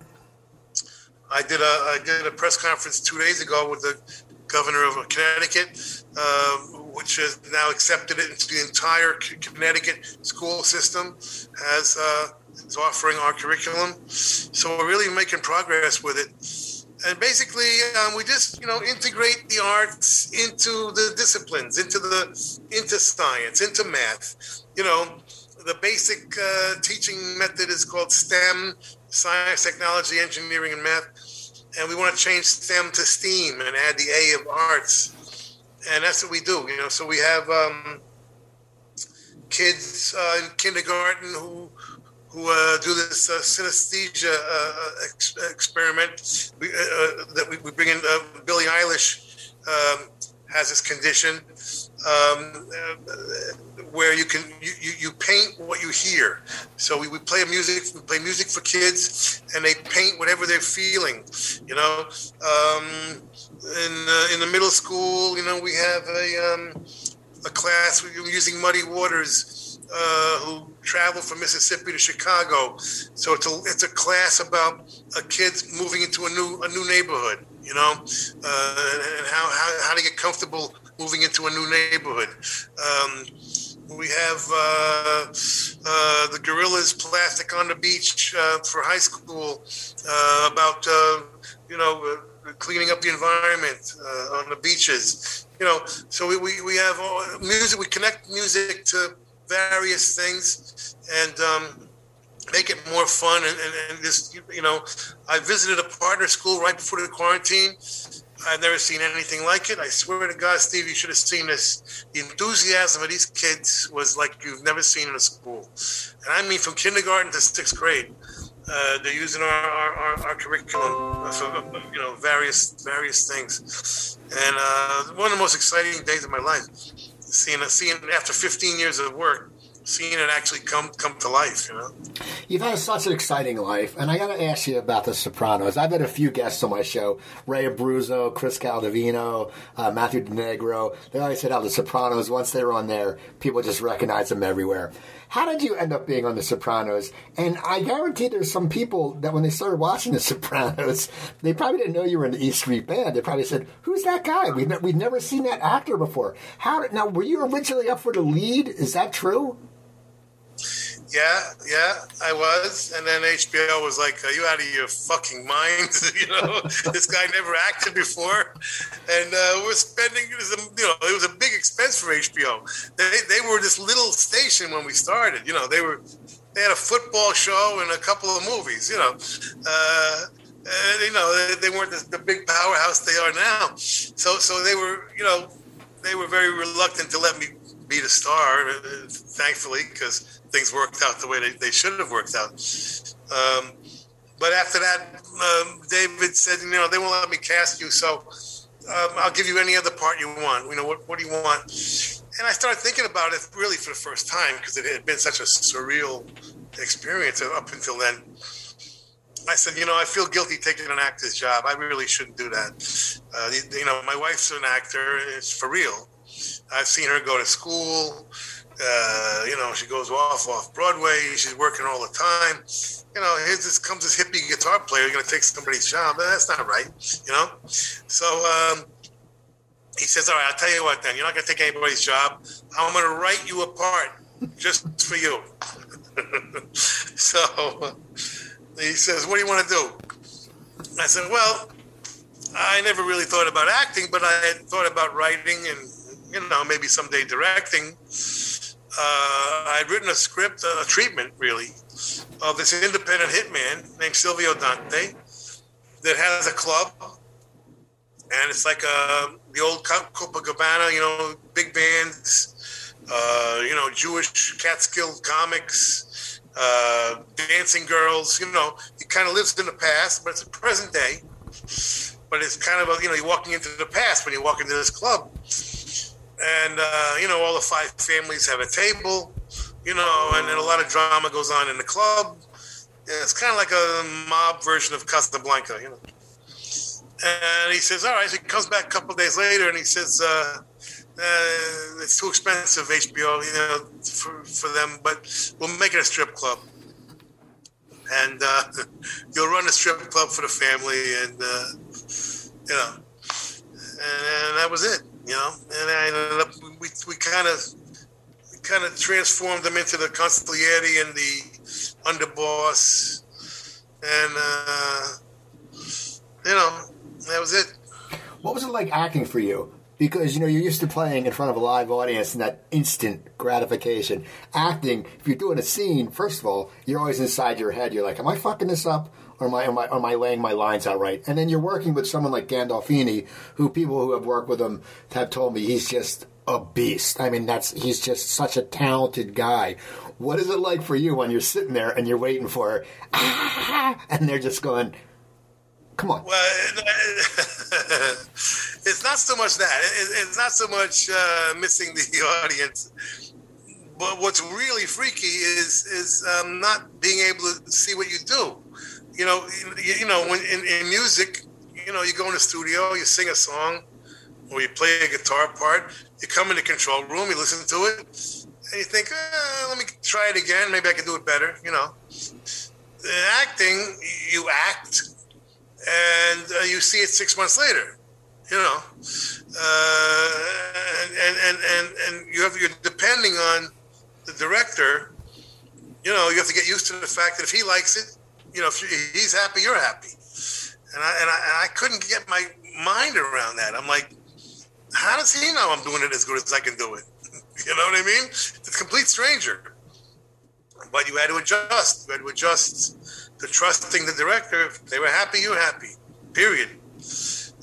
I did a I did a press conference two days ago with the governor of Connecticut, uh, which has now accepted it into the entire Connecticut school system as uh, is offering our curriculum. So we're really making progress with it and basically um, we just you know integrate the arts into the disciplines into the into science into math. You know the basic uh, teaching method is called stem science technology engineering and math. And we want to change stem to steam and add the a of arts. And that's what we do you know so we have um, kids uh, in kindergarten who who uh, do this uh, synesthesia uh, ex- experiment we, uh, uh, that we, we, bring in. Uh, Billie Eilish um, has this condition um, where you can you, you, paint what you hear. So we, we play music we play music for kids, and they paint whatever they're feeling. You know, um, in in the middle school, you know, we have a um, a class we're using Muddy Waters uh, who travel from Mississippi to Chicago. So it's a it's a class about a kids moving into a new a new neighborhood, you know, uh, and how, how how to get comfortable moving into a new neighborhood. Um, we have uh, uh, the Gorillaz Plastic on the Beach uh, for high school uh, about uh, you know cleaning up the environment on the beaches. You know, so we, we, we have music. We connect music to various things, and um, make it more fun and, and, and just you know i visited a partner school right before the quarantine. I've never seen anything like it. I swear to god steve you should have seen this. The enthusiasm of these kids was like you've never seen in a school. And i mean from kindergarten to sixth grade uh, they're using our, our, our, curriculum for you know various various things. And uh, one of the most exciting days of my life seeing it, seeing after 15 years of work seeing it actually come come to life. You know, you've had such an exciting life, and I got to ask you about The Sopranos. I've had a few guests on my show: Ray Abruzzo, Chris Caldovino, uh, Matthew Del Negro. They always said how The Sopranos, once they were on there, people just recognize them everywhere. How did you end up being on The Sopranos? And I guarantee there's some people that when they started watching The Sopranos, they probably didn't know you were in the East Street Band. They probably said, "Who's that guy? We've, ne- we've never seen that actor before." How now? Were you originally up for the lead? Is that true? Yeah, yeah, I was. And then HBO was like, "Are you out of your fucking mind? you know, this guy never acted before." And uh, we're spending, you know, it was a big expense for HBO. They they were this little station when we started. You know, they were they had a football show and a couple of movies. You know, uh, and, you know they, they weren't the, the big powerhouse they are now. So so they were, you know, they were very reluctant to let me be the star. Thankfully, because things worked out the way they, they should have worked out. Um, but after that, um, David said, you know, they won't let me cast you, so um, I'll give you any other part you want. You know, what, what do you want? And I started thinking about it really for the first time because it had been such a surreal experience up until then. I said, you know, I feel guilty taking an actor's job. I really shouldn't do that. Uh, you know, my wife's an actor. It's for real. I've seen her go to school. Uh, you know, she goes off off Broadway. She's working all the time. You know, here's this comes this hippie guitar player. You're to take somebody's job. That's not right. You know. So um, he says, "All right, I'll tell you what. Then you're not to take anybody's job. I'm to write you a part just for you." so he says, "What do you want to do?" I said, "Well, I never really thought about acting, but I had thought about writing and." You know, maybe someday directing uh, I'd written a script, a treatment really, of this independent hitman named Silvio Dante that has a club, and it's like uh, the old Copacabana, you know, big bands, uh, you know, Jewish Catskill comics, uh, dancing girls. You know, he kind of lives in the past, but it's a present day. But it's kind of a, you know, you're walking into the past when you walk into this club and uh, you know all the five families have a table, you know, and then a lot of drama goes on in the club. It's kind of like a mob version of Casablanca, you know. And he says, "All right." So he comes back a couple days later, and he says, uh, uh, "It's too expensive, HBO, you know, for, for them, but we'll make it a strip club." And uh, you'll run a strip club for the family, and uh, you know, and, and that was it you know. And I ended up we we kind of kind of transformed them into the consigliere and the underboss, and uh, you know that was it. What was it like acting for you? Because you know you're used to playing in front of a live audience and that instant gratification. Acting, if you're doing a scene, first of all, you're always inside your head. You're like, "Am I fucking this up?" Or am I, am I, am I laying my lines out right? And then you're working with someone like Gandolfini, who people who have worked with him have told me he's just a beast. I mean, that's he's just such a talented guy. What is it like for you when you're sitting there and you're waiting for, ah, and they're just going, "Come on." Well, it's not so much that. It's not so much uh, missing the audience. But what's really freaky is is um, not being able to see what you do you know, you, you know, when in, in, music, you know, you go in the studio, you sing a song, or you play a guitar part. You come in the control room, you listen to it, and you think, eh, let me try it again. Maybe I can do it better. You know, in acting, you act, and uh, you see it six months later. You know, uh, and, and and and you have you're depending on the director. You know, you have to get used to the fact that if he likes it, you know, if he's happy, you're happy. And I, and I, and I couldn't get my mind around that. I'm like, how does he know I'm doing it as good as I can do it? you know what I mean? It's a complete stranger. but you had to adjust. You had to adjust to trusting the director. If they were happy, you're happy. Period.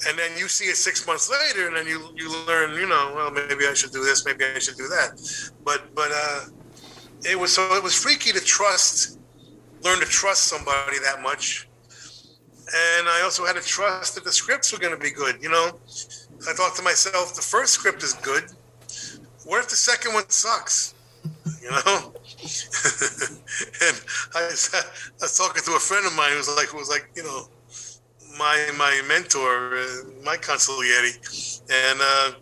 And then you see it six months later, and then you you learn, you know, well, maybe I should do this, maybe I should do that. But but uh, it was so it was freaky to trust, learn to trust somebody that much. And I also had to trust that the scripts were going to be good. You know, I thought to myself, the first script is good. What if the second one sucks? You know, and I was, I was talking to a friend of mine who was like, who was like, you know, my my mentor, uh, my consigliere, and uh,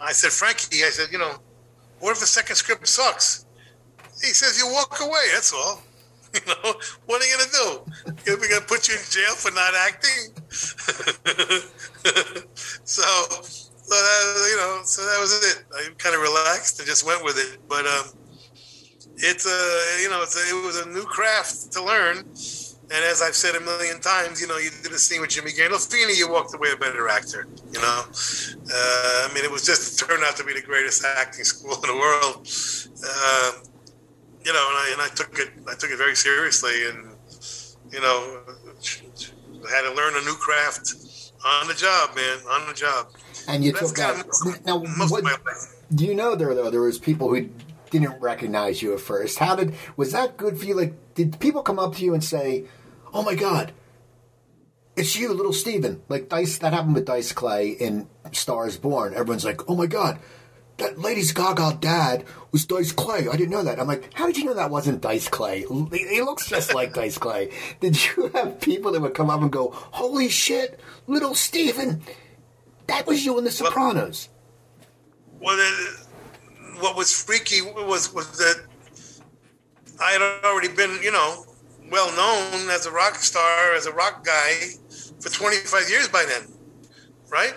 I said, Frankie, I said, you know, what if the second script sucks? He says, you walk away. That's all. You know, what are you gonna do? Are we gonna put you in jail for not acting? so, so that, you know, so that was it. I kind of relaxed and just went with it. But um, it's a, you know, it's a, it was a new craft to learn. And as I've said a million times, you know, you did a scene with Jimmy Gandolfini, you walked away a better actor. You know, uh, I mean, it was just it turned out to be the greatest acting school in the world. Uh, you know, and I, and I took it, I took it very seriously, and you know, had to learn a new craft on the job, man, on the job. And you took that. Now, what, do you know there though there was people who didn't recognize you at first? How did was that good for you? Like, did people come up to you and say, "Oh my God"? It's you, little Steven. Like Dice, that happened with Dice Clay in Stars Born. Everyone's like, "Oh my God, that Lady Gaga dad was Dice Clay. I didn't know that. I'm like, how did you know that wasn't Dice Clay? He looks just like Dice Clay. Did you have people that would come up and go, holy shit, little Steven, that was you in The Sopranos? Well, well what was freaky was, was that I had already been, you know, well known as a rock star, as a rock guy for 25 years by then, right?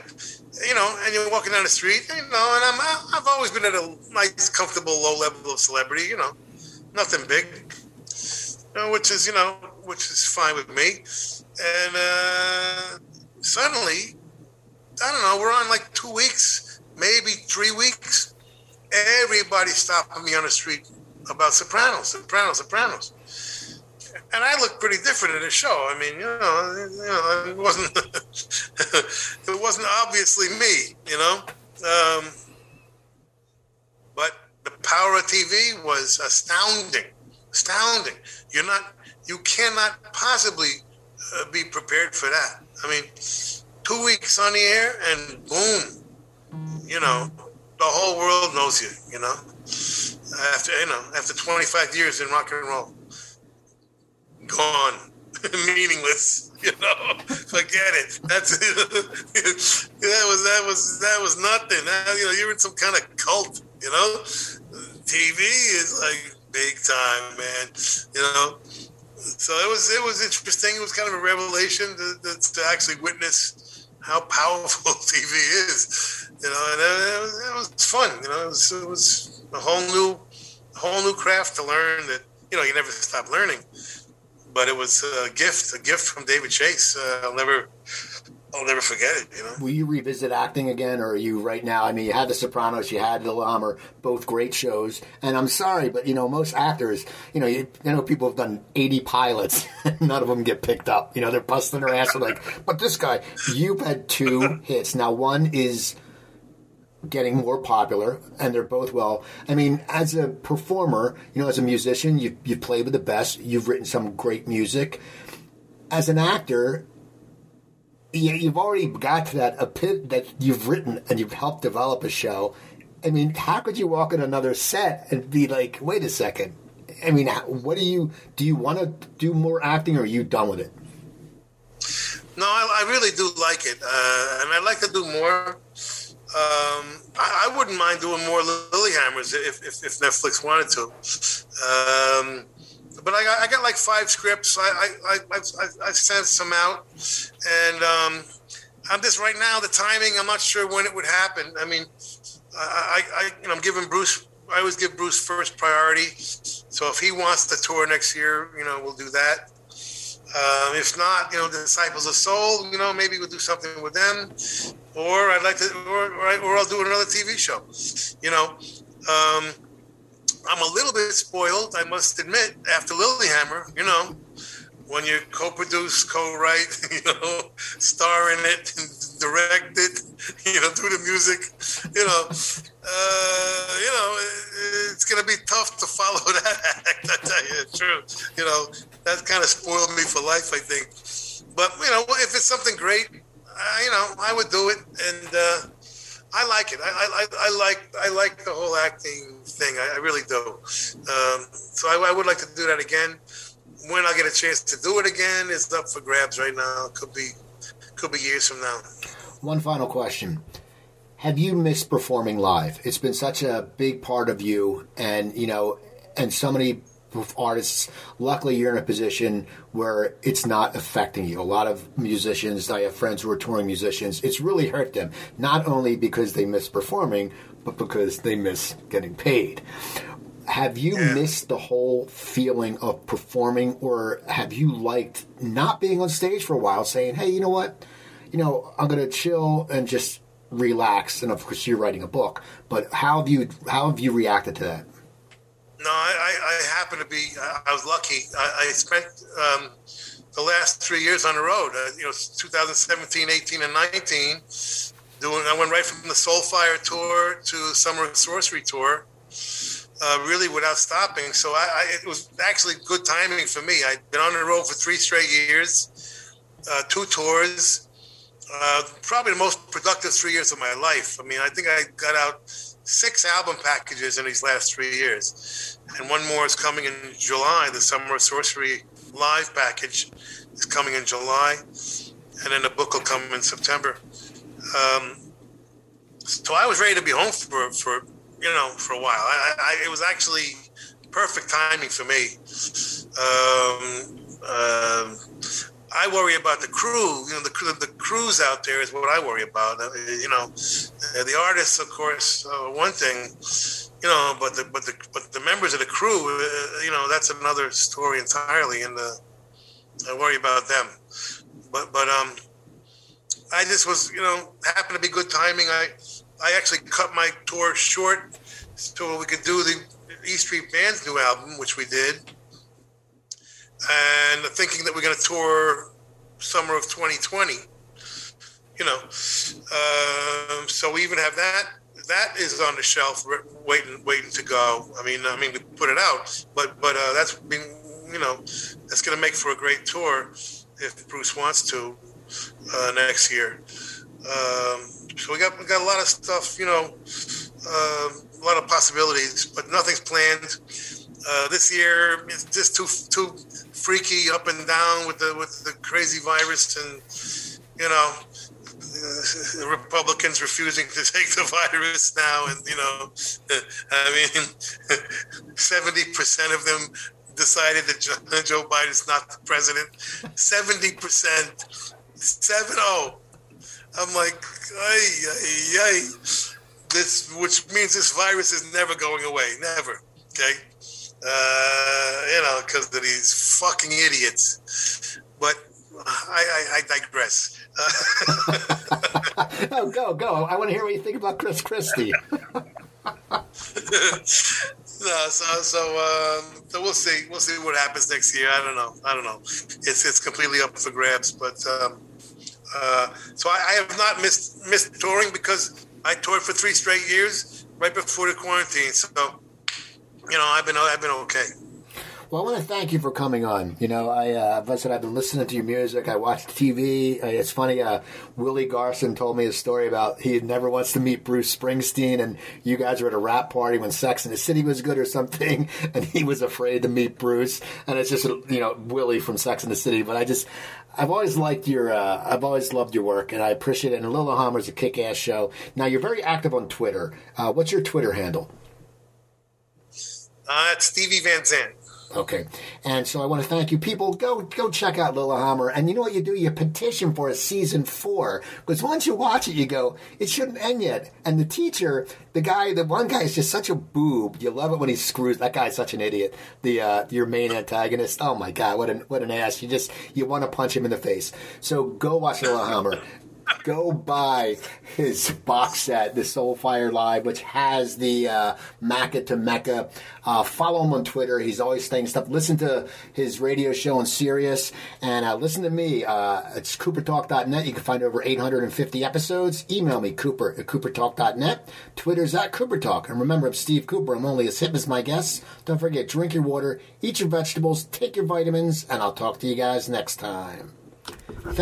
you know, and you're walking down the street, you know, and I'm I've always been at a nice, comfortable, low level of celebrity, you know, nothing big, you know, which is you know, which is fine with me. And uh, suddenly, I don't know, we're on like two weeks, maybe three weeks. Everybody stopping me on the street about Sopranos, Sopranos, Sopranos and I look pretty different in the show. I mean, you know, you know it wasn't it wasn't obviously me, you know. Um, but the power of TV was astounding, astounding. You're not, you cannot possibly uh, be prepared for that. I mean, two weeks on the air and boom, you know, the whole world knows you. You know, after you know, after 25 years in rock and roll gone, meaningless. You know, forget it. That's that was that was that was nothing. That, you know, you're in some kind of cult. You know, TV is like big time, man. You know, so it was it was interesting. It was kind of a revelation to, to, to actually witness how powerful TV is. You know, and it was, it was fun. You know, it was, it was a whole new, whole new craft to learn that you know you never stop learning but it was a gift, a gift from David Chase. Uh, I'll never, I'll never forget it. You know. Will you revisit acting again, or are you right now? I mean, you had The Sopranos, you had The Dahmer, both great shows. And I'm sorry, but you know, most actors, you know, you, you know, people have done 80 pilots, none of them get picked up. You know, they're busting their ass. like, but this guy, you've had two hits. Now, one is getting more popular, and they're both well. I mean, as a performer, you know, as a musician, you you play with the best. You've written some great music. As an actor, you, you've already got to that that you've written and you've helped develop a show. I mean, how could you walk in another set and be like, "Wait a second? I mean, what do you do? You want to do more acting, or are you done with it? No, I, I really do like it, uh, and I'd like to do more. Um, I, I, wouldn't mind doing more Lilyhammers if, if, if Netflix wanted to. Um, but I got, I got like five scripts. I, I, I, I, I sent some out. And um, I'm just right now, the timing, I'm not sure when it would happen. I mean, I, I, you know, I'm giving Bruce, I always give Bruce first priority. So if he wants to tour next year, you know, we'll do that. Um, if not, you know, the Disciples of Soul, you know, maybe we'll do something with them or I'd like to, or, or, I'll do another TV show. You know, um, I'm a little bit spoiled, I must admit, after Lilyhammer, you know, when you co-produce, co-write, you know, star in it, direct it, you know, do the music, you know, uh, you know, it's going to be tough to follow that act. I tell you the truth. You know, that kind of spoiled me for life, I think. But you know, if it's something great, I, you know, I would do it, and uh, I like it. I, I, I like I like the whole acting thing. I, I really do. Um, so I, I would like to do that again when I get a chance to do it again is up for grabs right now. Could be, could be years from now. One final question: Have you missed performing live? It's been such a big part of you, and you know, and so many artists. Luckily, you're in a position where it's not affecting you. A lot of musicians, I have friends who are touring musicians. It's really hurt them, not only because they miss performing, but because they miss getting paid have you yeah. missed the whole feeling of performing or have you liked not being on stage for a while saying hey you know what you know i'm going to chill and just relax and of course you're writing a book but how have you how have you reacted to that no i, I happen to be i was lucky i, I spent um, the last three years on the road uh, you know 2017 18 and 19 doing i went right from the soulfire tour to summer sorcery tour uh, really without stopping. So I, I, it was actually good timing for me. I'd been on the road for three straight years, uh, two tours, uh, probably the most productive three years of my life. I mean, I think I got out six album packages in these last three years, and one more is coming in July. The Summer of Sorcery live package is coming in July, and then the book will come in September. Um, so I was ready to be home for for you know, for a while. I, I, it was actually perfect timing for me. Um, um, I worry about the crew. You know, the the crews out there is what I worry about. Uh, you know, uh, the artists, of course, uh, one thing. You know, but the but the but the members of the crew, you know, that's another story entirely. And I worry about them. But but um, I just was, you know, happened to be good timing. I I actually cut my tour short so we could do the E Street Band's new album, which we did, and thinking that we're going to tour summer of 2020. You know, um, so we even have that. That is on the shelf, waiting, waiting to go. I mean, I mean, we put it out, but but uh, that's been, you know, that's going to make for a great tour if Bruce wants to uh, next year. Um, so we got we got a lot of stuff, you know, uh, a lot of possibilities, but nothing's planned. Uh, this year is just too too freaky up and down with the with the crazy virus and you know the Republicans refusing to take the virus now, and you know, I mean, seventy percent of them decided that Joe Biden is not the president. Seventy percent, seven. Oh. I'm like, ay, ay, ay. This, which means this virus is never going away, never. Okay, uh, you know, because of these fucking idiots. But I, I, I digress. oh, go, go! I want to hear what you think about Chris Christie. no, so so um, so we'll see. We'll see what happens next year. I don't know. I don't know. It's it's completely up for grabs, but. Um, uh, so I, I, have not missed missed touring because I toured for three straight years right before the quarantine. So, you know, I've been I've been okay. Well, I want to thank you for coming on. You know, I, uh, I said I've been listening to your music. I watched TV. Uh, it's funny. Uh, Willie Garson told me a story about he never wants to meet Bruce Springsteen, and you guys were at a wrap party when Sex in the City was good or something, and he was afraid to meet Bruce. And it's just you know Willie from Sex in the City. But I just I've always liked your, uh, I've always loved your work, and I appreciate it. And Lilyhammer's a kick-ass show. Now you're very active on Twitter. Uh, what's your Twitter handle? Uh, it's Stevie Van Zandt. Okay, and so I want to thank you, people. Go go check out Lilyhammer, and you know what you do? You petition for a season four because once you watch it, you go, it shouldn't end yet. And the teacher, the guy, the one guy is just such a boob. You love it when he screws. That guy's such an idiot. The uh, your main antagonist. Oh my god, what an what an ass! You just you want to punch him in the face. So go watch Lilyhammer. Go buy his box set, the Soulfire Live, which has the uh, Macca to Mecca. Uh, follow him on Twitter. He's always saying stuff. Listen to his radio show on Sirius, and uh, listen to me. Uh, it's coopertalk.net. You can find over 850 episodes. Email me, cooper at coopertalk.net. Twitter's at coopertalk. And remember, I'm Steve Cooper. I'm only as hip as my guests. Don't forget, drink your water, eat your vegetables, take your vitamins, and I'll talk to you guys next time. Thanks.